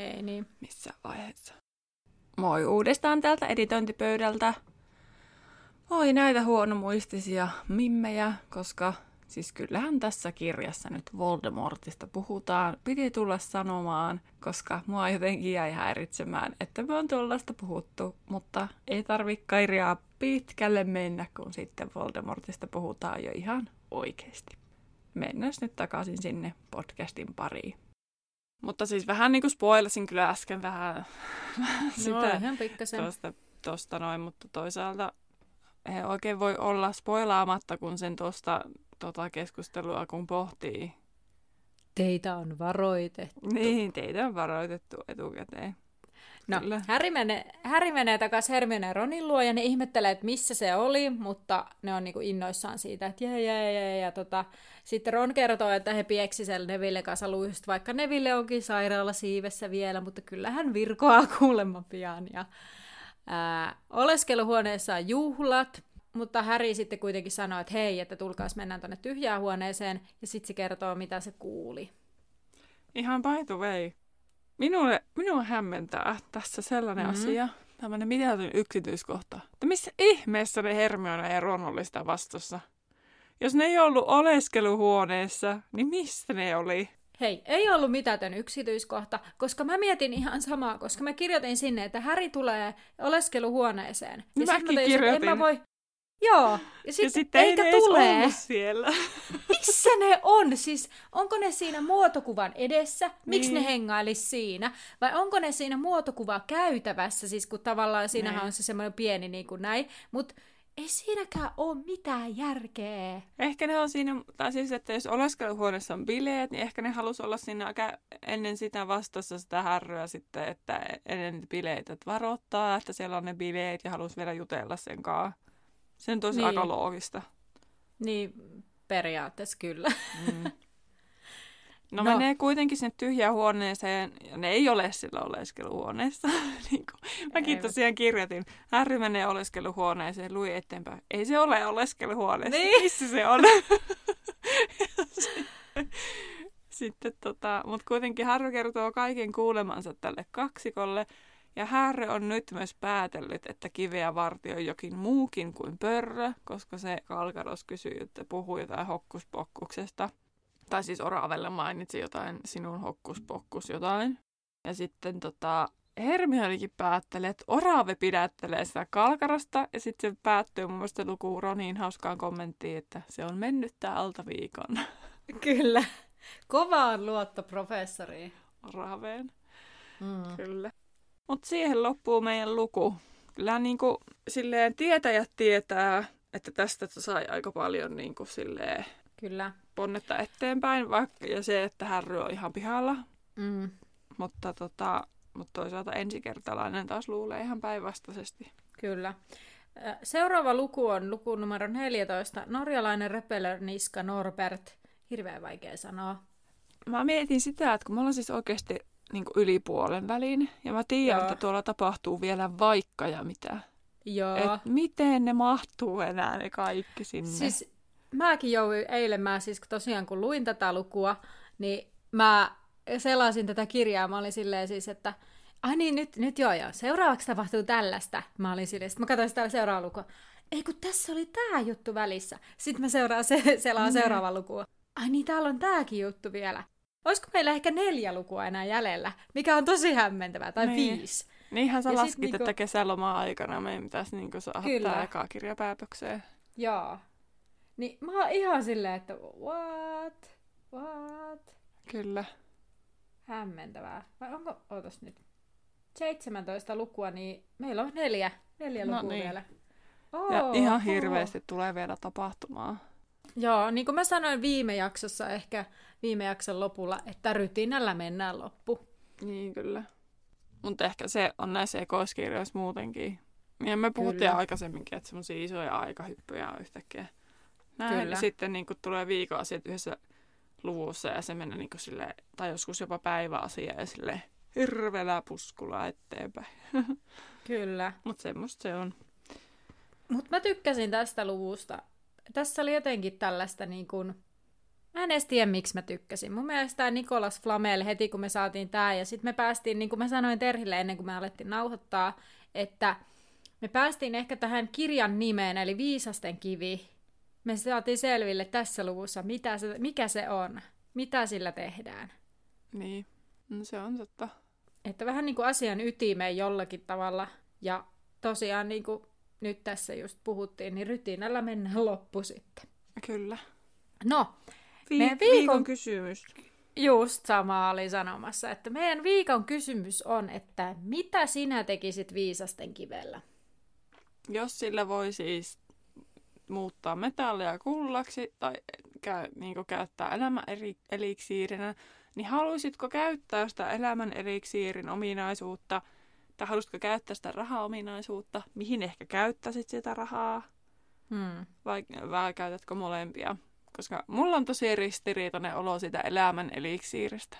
Ei niin. Missä vaiheessa. Moi uudestaan täältä editointipöydältä. Oi näitä huonomuistisia mimmejä, koska siis kyllähän tässä kirjassa nyt Voldemortista puhutaan. Piti tulla sanomaan, koska mua jotenkin jäi häiritsemään, että me on tuollaista puhuttu, mutta ei tarvi kirjaa pitkälle mennä, kun sitten Voldemortista puhutaan jo ihan oikeasti. Mennään nyt takaisin sinne podcastin pariin. Mutta siis vähän niin kuin spoilasin kyllä äsken vähän, <laughs> sitä no, ihan tuosta, tuosta noin, mutta toisaalta ei oikein voi olla spoilaamatta, kun sen tuosta tota keskustelua kun pohtii. Teitä on varoitettu. Niin, teitä on varoitettu etukäteen. No, Harry menee, Harry menee takaisin Hermione ja Ronin luo ja ne ihmettelee, että missä se oli, mutta ne on niinku innoissaan siitä, että jää, jää, jää, ja tota, sitten Ron kertoo, että he pieksi siellä Neville kanssa luista, vaikka Neville onkin sairaala siivessä vielä, mutta kyllä hän virkoaa kuulemma pian. Ja, ää, oleskeluhuoneessa on juhlat, mutta Harry sitten kuitenkin sanoo, että hei, että tulkaas mennään tuonne tyhjään huoneeseen, ja sitten se kertoo, mitä se kuuli. Ihan by the way, Minulle, minua hämmentää tässä sellainen mm-hmm. asia, tämmöinen mitätön yksityiskohta, että missä ihmeessä ne Hermione ja Ron oli sitä vastussa? Jos ne ei ollut oleskeluhuoneessa, niin mistä ne oli? Hei, ei ollut mitätön yksityiskohta, koska mä mietin ihan samaa, koska mä kirjoitin sinne, että Häri tulee oleskeluhuoneeseen. Ja Mäkin mä kirjoitin. En mä voi, Joo, ja, sit, ja sitten eikä ei tule. siellä. <laughs> Missä ne on? Siis onko ne siinä muotokuvan edessä? Miksi niin. ne hengailis siinä? Vai onko ne siinä muotokuva käytävässä? Siis kun tavallaan siinähän niin. on se semmoinen pieni niin kuin näin. Mutta ei siinäkään ole mitään järkeä. Ehkä ne on siinä, tai siis että jos oleskeluhuoneessa on bileet, niin ehkä ne halus olla siinä aika ennen sitä vastassa sitä härryä sitten, että ennen bileitä, että varoittaa, että siellä on ne bileet ja halus vielä jutella sen kanssa. Se on tosi niin. aika loogista. Niin, periaatteessa kyllä. Mm. <laughs> No, no menee kuitenkin sinne tyhjään huoneeseen, ja ne ei ole sillä oleskeluhuoneessa. <laughs> niin kuin, mäkin Eivät. tosiaan kirjoitin, Harry menee oleskeluhuoneeseen, lui eteenpäin. Ei se ole oleskeluhuoneessa, niin. missä se on? <laughs> Sitten tota, mutta kuitenkin Harry kertoo kaiken kuulemansa tälle kaksikolle, ja Harry on nyt myös päätellyt, että kiveä vartioi jokin muukin kuin pörrö, koska se Kalkaros kysyi, että puhuu jotain hokkuspokkuksesta. Tai siis Oravelle mainitsi jotain sinun hokkuspokkus jotain. Ja sitten tota, Hermionikin päättelee, että orave pidättelee sitä kalkarasta ja sitten se päättyy mun mielestä luku Roniin hauskaan kommenttiin, että se on mennyt tää alta viikon. <laughs> Kyllä. Kovaan luotto professoriin. Oraveen. Mm. Kyllä. Mutta siihen loppuu meidän luku. Kyllä niin kuin, silleen tietäjät tietää, että tästä sai aika paljon niin kuin, silleen, Kyllä. ponnetta eteenpäin, vaikka ja se, että Harry on ihan pihalla. Mm. Mutta, tota, mutta toisaalta ensikertalainen taas luulee ihan päinvastaisesti. Kyllä. Seuraava luku on luku numero 14. Norjalainen repelörniska Norbert. Hirveän vaikea sanoa. Mä mietin sitä, että kun me ollaan siis oikeasti niin yli puolen väliin, ja mä tiedän, Joo. että tuolla tapahtuu vielä vaikka ja mitä. Joo. Et miten ne mahtuu enää ne kaikki sinne? Siis mäkin jouduin eilen, mä siis tosiaan kun luin tätä lukua, niin mä selasin tätä kirjaa, mä olin silleen siis, että ai niin, nyt, nyt joo joo, seuraavaksi tapahtuu tällaista. Mä olin silleen, sitten mä katsoin sitä seuraavaa lukua. Ei kun tässä oli tää juttu välissä. Sitten mä seuraan se, selaan mm. seuraava lukua. Ai niin, täällä on tääkin juttu vielä. Olisiko meillä ehkä neljä lukua enää jäljellä, mikä on tosi hämmentävää, tai niin. viisi. Niinhän sä ja laskit, niinku... että kesälomaa aikana meidän pitäisi niinku saada Kyllä. tämä eka kirja päätökseen. Joo. Niin mä oon ihan silleen, että what? What? Kyllä. Hämmentävää. Vai onko, ootas nyt, 17 lukua, niin meillä on neljä, neljä no lukua niin. vielä. Oh, ja ihan hirveästi oh. tulee vielä tapahtumaan. Joo, niin kuin mä sanoin viime jaksossa, ehkä viime jakson lopulla, että rytinällä mennään loppu. Niin, kyllä. Mutta ehkä se on näissä ekoiskirjoissa muutenkin. Ja me puhuttiin kyllä. aikaisemminkin, että semmoisia isoja aikahyppyjä on yhtäkkiä. Näin kyllä. sitten niin tulee viikon asiat yhdessä luvussa ja se menee niin sille, tai joskus jopa päiväasia ja sille hirveellä puskulla eteenpäin. <laughs> Kyllä. Mutta semmoista se on. Mutta mä tykkäsin tästä luvusta. Tässä oli jotenkin tällaista niin kuin... Mä en edes tiedä, miksi mä tykkäsin. Mun mielestä tämä Nikolas Flamel heti, kun me saatiin tämä, ja sitten me päästiin, niin kuin mä sanoin Terhille ennen kuin me alettiin nauhoittaa, että me päästiin ehkä tähän kirjan nimeen, eli Viisasten kivi. Me saatiin selville tässä luvussa, mitä se, mikä se on, mitä sillä tehdään. Niin, no se on totta. Että vähän niin kuin asian ytimeen jollakin tavalla, ja tosiaan niin kuin nyt tässä just puhuttiin, niin rytinällä mennään loppu sitten. Kyllä. No, Vi- meidän viikon... viikon kysymys. Just sama oli sanomassa, että meidän viikon kysymys on, että mitä sinä tekisit viisasten kivellä? Jos sillä voi siis muuttaa metallia kullaksi tai käy, niin käyttää elämän eliksiirinä, niin haluaisitko käyttää sitä elämän eliksiirin ominaisuutta – tai haluaisitko käyttää sitä rahaominaisuutta, mihin ehkä käyttäisit sitä rahaa, hmm. vai, vai käytätkö molempia. Koska mulla on tosi ristiriitainen olo sitä elämän eliksiiristä.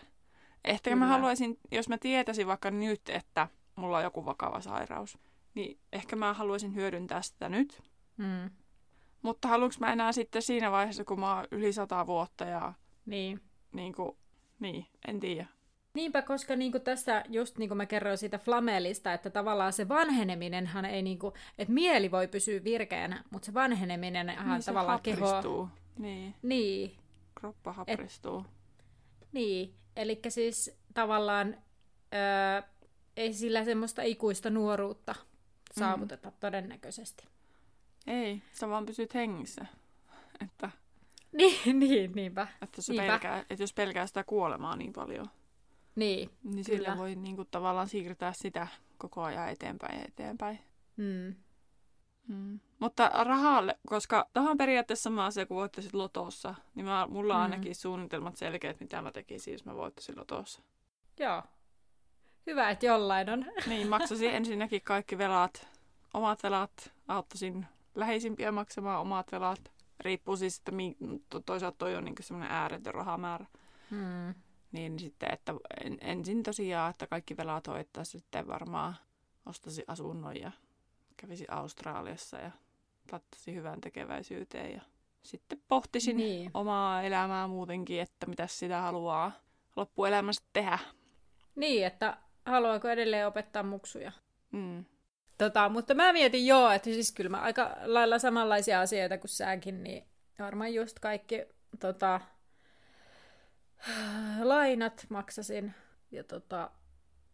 Ehkä Kyllä. mä haluaisin, jos mä tietäisin vaikka nyt, että mulla on joku vakava sairaus, niin ehkä mä haluaisin hyödyntää sitä nyt. Hmm. Mutta haluanko mä enää sitten siinä vaiheessa, kun mä oon yli sata vuotta ja... Niin. Niin, kuin, niin en tiedä. Niinpä, koska niin kuin tässä, just niin kuin mä kerroin siitä flamelista, että tavallaan se vanheneminenhan ei, niin kuin, että mieli voi pysyä virkeänä, mutta se vanheneminen niin, tavallaan keho... Niin. niin. Kroppa hapristuu. Et, niin, eli siis tavallaan öö, ei sillä semmoista ikuista nuoruutta saavuteta mm. todennäköisesti. Ei, sä vaan pysyt hengissä. Että, <laughs> niin, niin, niinpä. Että, se niinpä. Pelkää, että jos pelkää sitä kuolemaa niin paljon. Niin, niin kyllä. sillä voi niin kuin, tavallaan siirtää sitä koko ajan eteenpäin ja eteenpäin. Mm. Mm. Mutta rahalle, koska tähän on periaatteessa sama asia kuin voittaisit lotossa, niin mä, mulla on mm. ainakin suunnitelmat selkeät, mitä mä tekisin, jos mä voittaisin lotossa. Joo. Hyvä, että jollain on. <laughs> Niin, maksasin ensinnäkin kaikki velat, omat velat, auttaisin läheisimpiä maksamaan omat velat. Riippuu siis, että mi- toisaalta toi on niin semmoinen ääretön rahamäärä. Mm. Niin sitten, että en, ensin tosiaan, että kaikki velat hoittaa sitten varmaan ostasi asunnon ja kävisi Australiassa ja lattasi hyvän tekeväisyyteen ja sitten pohtisin niin. omaa elämää muutenkin, että mitä sitä haluaa loppuelämästä tehdä. Niin, että haluaako edelleen opettaa muksuja. Mm. Tota, mutta mä mietin joo, että siis kyllä mä aika lailla samanlaisia asioita kuin säkin, niin varmaan just kaikki tota, lainat maksasin ja tota,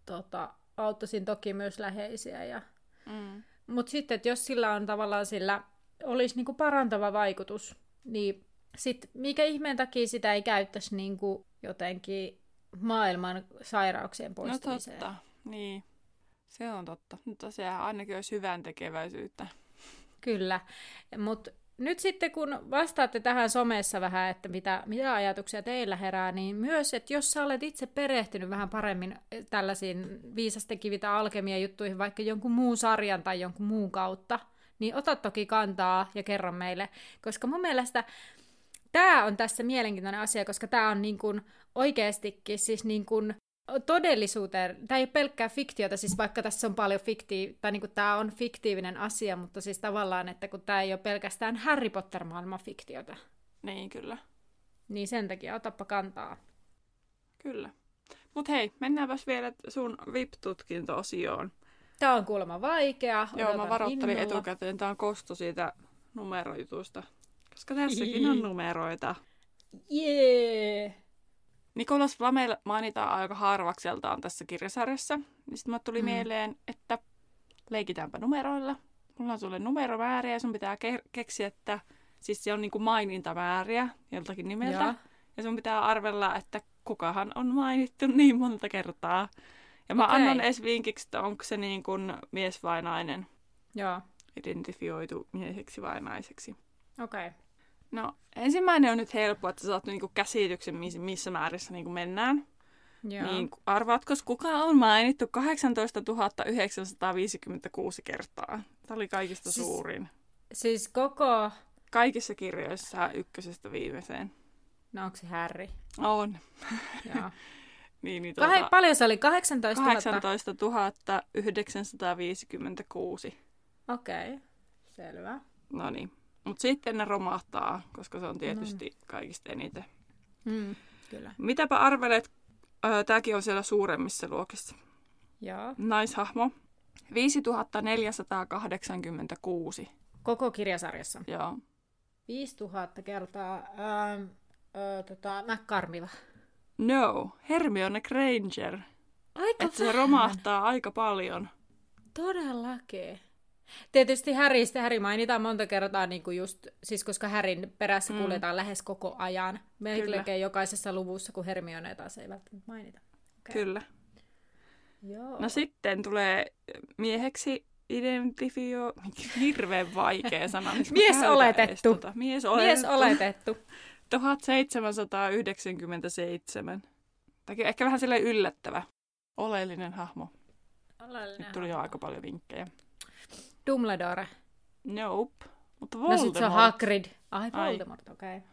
tota, auttaisin toki myös läheisiä. Ja... Mm. Mutta sitten, että jos sillä on tavallaan sillä olisi niinku parantava vaikutus, niin sit mikä ihmeen takia sitä ei käyttäisi niinku jotenkin maailman sairauksien poistamiseen? No totta, niin. Se on totta. Nyt tosiaan ainakin olisi hyvän tekeväisyyttä. Kyllä, mutta nyt sitten kun vastaatte tähän somessa vähän, että mitä, mitä ajatuksia teillä herää, niin myös, että jos sä olet itse perehtynyt vähän paremmin tällaisiin viisasten kivitä alkemia juttuihin, vaikka jonkun muun sarjan tai jonkun muun kautta, niin ota toki kantaa ja kerro meille, koska mun mielestä tämä on tässä mielenkiintoinen asia, koska tämä on niin kuin oikeastikin siis niin kuin todellisuuteen, tämä ei ole pelkkää fiktiota, siis vaikka tässä on paljon fikti, tai niin tämä on fiktiivinen asia, mutta siis tavallaan, että kun tämä ei ole pelkästään Harry Potter-maailman fiktiota. Niin, kyllä. Niin sen takia otappa kantaa. Kyllä. Mutta hei, mennäänpäs vielä sun VIP-tutkinto-osioon. Tämä on kuulemma vaikea. Joo, mä varoittelin innolla. etukäteen. Tämä on kosto siitä numerojutusta. Koska tässäkin on numeroita. Jee! Yeah. Nikolas Flamel mainitaan aika harvakseltaan tässä kirjasarjassa. Niin sitten tuli mm. mieleen, että leikitäänpä numeroilla. Mulla on sulle numeromääriä ja sun pitää ke- keksiä, että siis se on niinku mainintamääriä joltakin nimeltä. Ja. ja sun pitää arvella, että kukahan on mainittu <laughs> niin monta kertaa. Ja mä okay. annan edes vinkiksi, että onko se niin kuin mies vai nainen. Joo. Identifioitu mieheksi vai naiseksi. Okei. Okay. No, ensimmäinen on nyt helppo, että sä saat niinku käsityksen, missä määrissä niinku mennään. Joo. Niin arvaatko, kuka on mainittu 18 956 kertaa? Tämä oli kaikista siis, suurin. Siis koko... Kaikissa kirjoissa ykkösestä viimeiseen. No onko se Harry? On. Joo. <laughs> niin, niin, tuota, Kah- paljon se oli? 18 000? 18 956. Okei, okay. selvä. No niin. Mutta sitten ne romahtaa, koska se on tietysti no. kaikista eniten. Mm, kyllä. Mitäpä arvelet, äh, tämäkin on siellä suuremmissa luokissa. Joo. Naishahmo, 5486. Koko kirjasarjassa? Joo. 5000 kertaa ähm, äh, tota, McCarmiva. No, Hermione Granger. Aika Että se romahtaa aika paljon. Todellakin. Tietysti Harrystä Harry mainitaan monta kertaa, niin kuin just, siis koska Härin perässä mm. kuljetaan lähes koko ajan. Melkein jokaisessa luvussa, kun Hermione taas ei välttämättä mainita. Okay. Kyllä. Joo. No sitten tulee mieheksi identifio... Hirveän vaikea sana. Mies oletettu. Tuota. Mies oletettu. Mies oletettu. <laughs> 1797. Tämä ehkä vähän sille yllättävä. Oleellinen hahmo. Oleellinen Nyt tuli jo aika paljon vinkkejä. Dumbledore. Nope. Mutta Voldemort. No sit se on Hagrid. Ai, Voldemort, okei. Okay.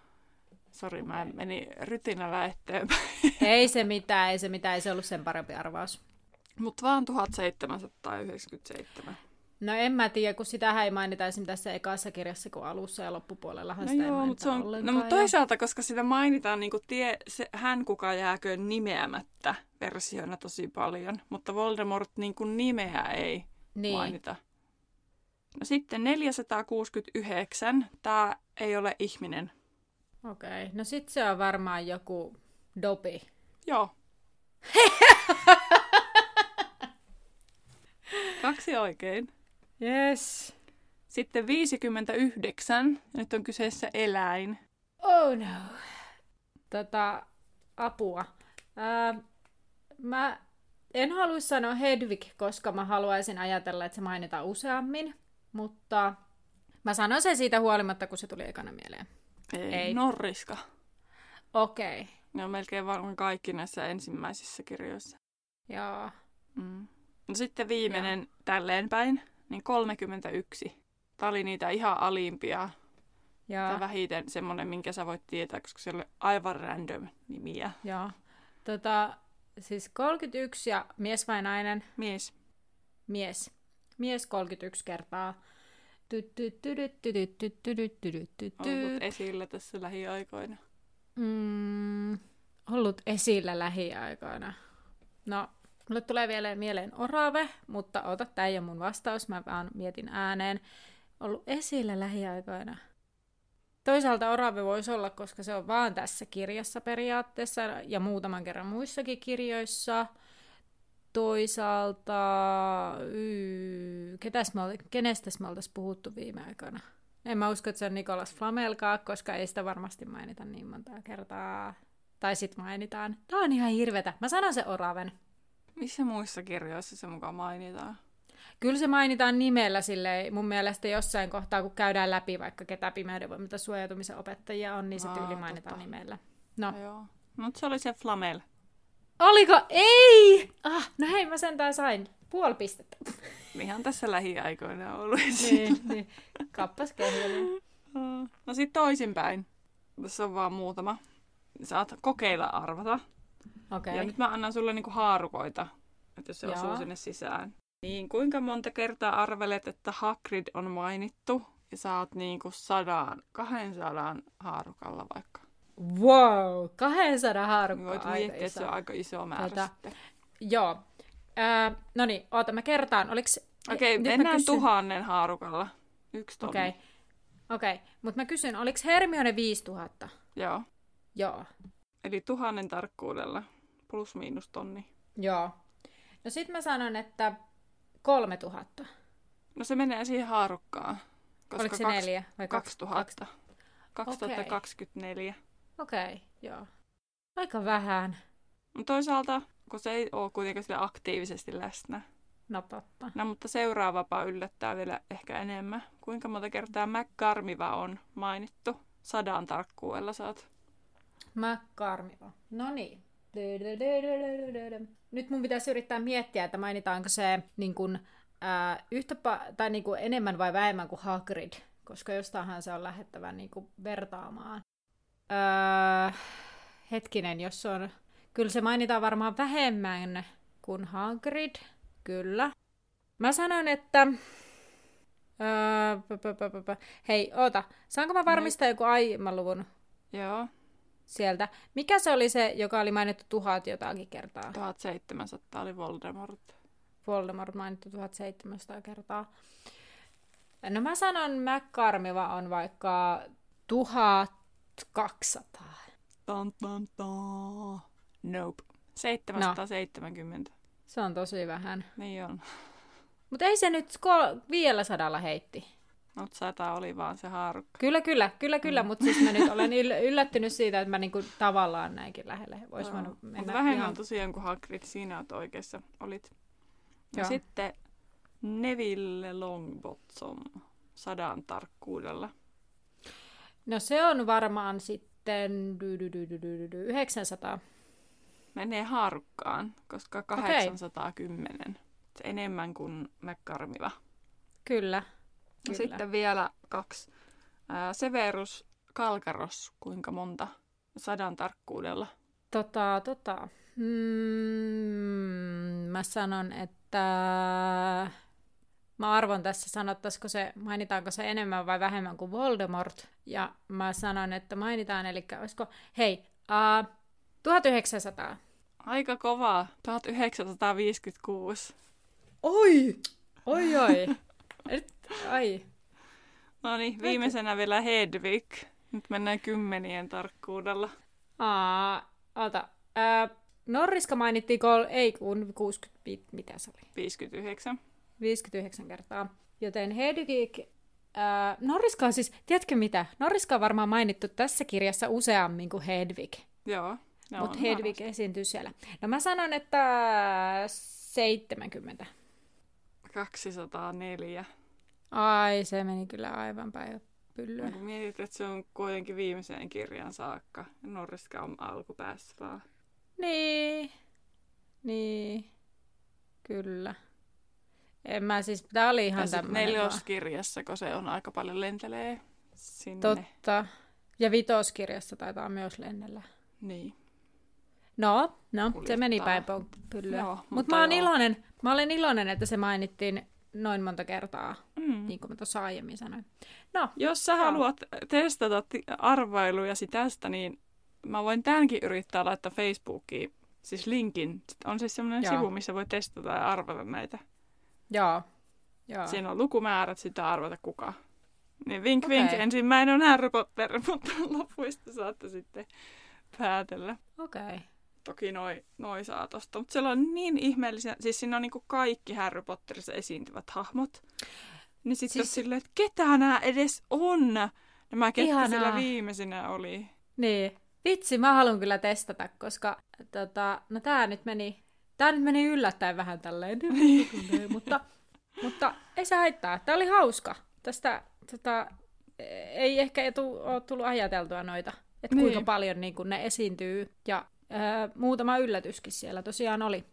Sori, mä okay. menin rytinällä eteenpäin. ei se mitään, ei se mitään, ei se ollut sen parempi arvaus. Mutta vaan 1797. No en mä tiedä, kun sitä ei mainita esimerkiksi tässä ekassa kirjassa kuin alussa ja loppupuolellahan no sitä joo, ei mutta se on, No mutta toisaalta, koska sitä mainitaan niin kuin tie, se, hän kuka jääkö nimeämättä versioina tosi paljon, mutta Voldemort niin kuin nimeä ei niin. mainita. No sitten 469. Tämä ei ole ihminen. Okei, okay. no sit se on varmaan joku dopi. Joo. <laughs> Kaksi oikein. Yes. Sitten 59. Nyt on kyseessä eläin. Oh no. Tota, apua. Ää, mä en halua sanoa Hedwig, koska mä haluaisin ajatella, että se mainitaan useammin. Mutta mä sanon sen siitä huolimatta, kun se tuli ekana mieleen. Ei, Ei. Norriska. Okei. Okay. Ne on melkein varmaan kaikki näissä ensimmäisissä kirjoissa. Joo. Mm. No sitten viimeinen Joo. tälleen päin, niin 31. Tämä oli niitä ihan alimpia. Joo. Tai vähiten semmoinen, minkä sä voit tietää, koska se oli aivan random nimiä. Joo. Tota, siis 31 ja mies vai nainen? Mies. Mies mies 31 kertaa. Ollut esillä tässä lähiaikoina. Mm, ollut esillä lähiaikoina. No, mulle tulee vielä mieleen orave, mutta ota, tämä ei ole mun vastaus, mä vaan mietin ääneen. Ollut esillä lähiaikoina. Toisaalta orave voisi olla, koska se on vaan tässä kirjassa periaatteessa ja muutaman kerran muissakin kirjoissa. Toisaalta, yy, ketäs me kenestäs me oltaisiin puhuttu viime aikoina? En mä usko, että se on Nikolas Flamelkaa, koska ei sitä varmasti mainita niin montaa kertaa. Tai sit mainitaan. Tää on ihan hirvetä. Mä sanon se oraven. Missä muissa kirjoissa se mukaan mainitaan? Kyllä se mainitaan nimellä sille mun mielestä jossain kohtaa, kun käydään läpi vaikka ketä pimeyden voimilta suojautumisen opettajia on, niin se tyyli mainitaan nimellä. No. Joo. Mutta se oli se Flamel. Oliko? Ei! Ah, no hei, mä sentään sain puoli pistettä. <laughs> Ihan tässä lähiaikoina ollut. niin, niin. Kappas No sit toisinpäin. Tässä on vaan muutama. Saat kokeilla arvata. Okay. Ja nyt mä annan sulle niinku haarukoita, että jos se Joo. osuu sinne sisään. Niin, kuinka monta kertaa arvelet, että Hagrid on mainittu ja saat niinku sadan, kahden sadan haarukalla vaikka? Wow, 200 haarukkaa. Voit miettiä, että se on aika iso määrä Tätä. sitten. Joo. Öö, no niin, oota, mä kertaan. Oliks... Okei, okay, mennään kysyn... tuhannen haarukalla. Yksi tonni. Okei, okay. okay. mutta mä kysyn, oliko Hermione 5000? Joo. Joo. Eli tuhannen tarkkuudella plus miinus tonni. Joo. No sit mä sanon, että 3000. No se menee siihen haarukkaan. Koska Oliko se neljä vai 2000? 2024. Okei, okay, joo. Aika vähän. Mutta toisaalta, kun se ei ole kuitenkaan sille aktiivisesti läsnä. No totta. No mutta seuraavapa yllättää vielä ehkä enemmän. Kuinka monta kertaa McCarmiva on mainittu? Sadan tarkkuudella saat. McCarmiva. No niin. Nyt mun pitäisi yrittää miettiä, että mainitaanko se niin kun, ää, yhtä pa- tai niin kuin enemmän vai vähemmän kuin Hagrid, koska jostainhan se on lähettävä niin vertaamaan. Öö, hetkinen, jos on... Kyllä se mainitaan varmaan vähemmän kuin Hagrid. Kyllä. Mä sanon, että... Öö, Hei, oota. Saanko mä varmistaa joku aiemman luvun? Joo. Sieltä. Mikä se oli se, joka oli mainittu tuhat jotakin kertaa? 1700 oli Voldemort. Voldemort mainittu 1700 kertaa. No mä sanon McCarmiva on vaikka tuhat 200. Tan, tan, tan. Nope. 770. No. Se on tosi vähän. Niin on. Mutta ei se nyt kol- vielä sadalla heitti. Mutta sata oli vaan se haarukka. Kyllä, kyllä, kyllä, kyllä. Mm. Mutta siis mä nyt olen yllättynyt siitä, että mä niinku tavallaan näinkin lähelle. Vois no. mennä Mut vähemmän ihan... tosiaan kuin Hagrid, siinä olet oikeassa. Olit. Ja Joo. sitten Neville Longbottom sadan tarkkuudella. No se on varmaan sitten 900. Menee harukkaan, koska 810. Okay. Se enemmän kuin McCarmiva. Kyllä. No Kyllä. Sitten vielä kaksi. Severus Kalkaros, kuinka monta sadan tarkkuudella? Tota, tota. Mm, mä sanon, että Mä arvon tässä, sanottaisiko se, mainitaanko se enemmän vai vähemmän kuin Voldemort. Ja mä sanon, että mainitaan, eli olisiko, hei, uh, 1900. Aika kova, 1956. Oi, oi, oi. Et, ai. No niin, viimeisenä vielä Hedvig. Nyt mennään kymmenien tarkkuudella. Aa, ota. Uh, Norriska mainittiin, kol- ei kun 60, mitä se oli? 59. 59 kertaa. Joten Hedwig... Äh, Norriska on siis, tiedätkö mitä? Norriska on varmaan mainittu tässä kirjassa useammin kuin Hedwig. Joo. Mutta Hedwig varmasti. esiintyy siellä. No mä sanon, että 70. 204. Ai, se meni kyllä aivan päin pyllyä. Kun mietit, että se on kuitenkin viimeiseen kirjan saakka. Norriska on alkupäässä vaan. Niin. Niin. Kyllä. En mä siis, tää oli ihan tämmöinen. neloskirjassa, kun se on aika paljon lentelee sinne. Totta. Ja vitoskirjassa taitaa myös lennellä. Niin. No, no se meni päin pyllyä. Mutta mut mä, oon iloinen, mä olen iloinen, että se mainittiin noin monta kertaa, mm. niin kuin mä tuossa aiemmin sanoin. No, Jos sä no. haluat testata arvailujasi tästä, niin mä voin tämänkin yrittää laittaa Facebookiin, siis linkin. On siis semmoinen sivu, missä voi testata ja arvata näitä. Joo. Joo. Siinä on lukumäärät, sitä arvata kuka. Niin vink okay. vink, ensimmäinen on Harry Potter, <laughs> mutta lopuista saatte sitten päätellä. Okei. Okay. toki noi, noi saa tosta. Mutta siellä on niin ihmeellisiä, siis siinä on niinku kaikki Harry Potterissa esiintyvät hahmot. Niin sitten siis... silleen, että ketä nämä edes on? Nämä, ketkä Ihanaa. siellä viimeisinä oli. Niin. Vitsi, mä haluan kyllä testata, koska tota, no tää nyt meni, tää nyt meni yllättäen vähän tälleen, <laughs> mutta, mutta ei se haittaa. Tää oli hauska. Tästä tota, ei ehkä etu, ole tullut ajateltua noita, että niin. kuinka paljon niin kun ne esiintyy. Ja ää, muutama yllätyskin siellä tosiaan oli.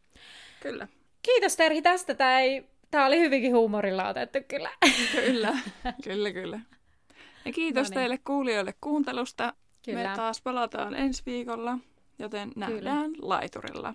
Kyllä. Kiitos Terhi tästä. Tämä, ei, tämä oli hyvinkin huumorilla otettu kyllä. Kyllä, <laughs> kyllä, kyllä. Ja kiitos no niin. teille kuulijoille kuuntelusta. Kyllä. Me taas palataan ensi viikolla, joten nähdään Kyllä. laiturilla.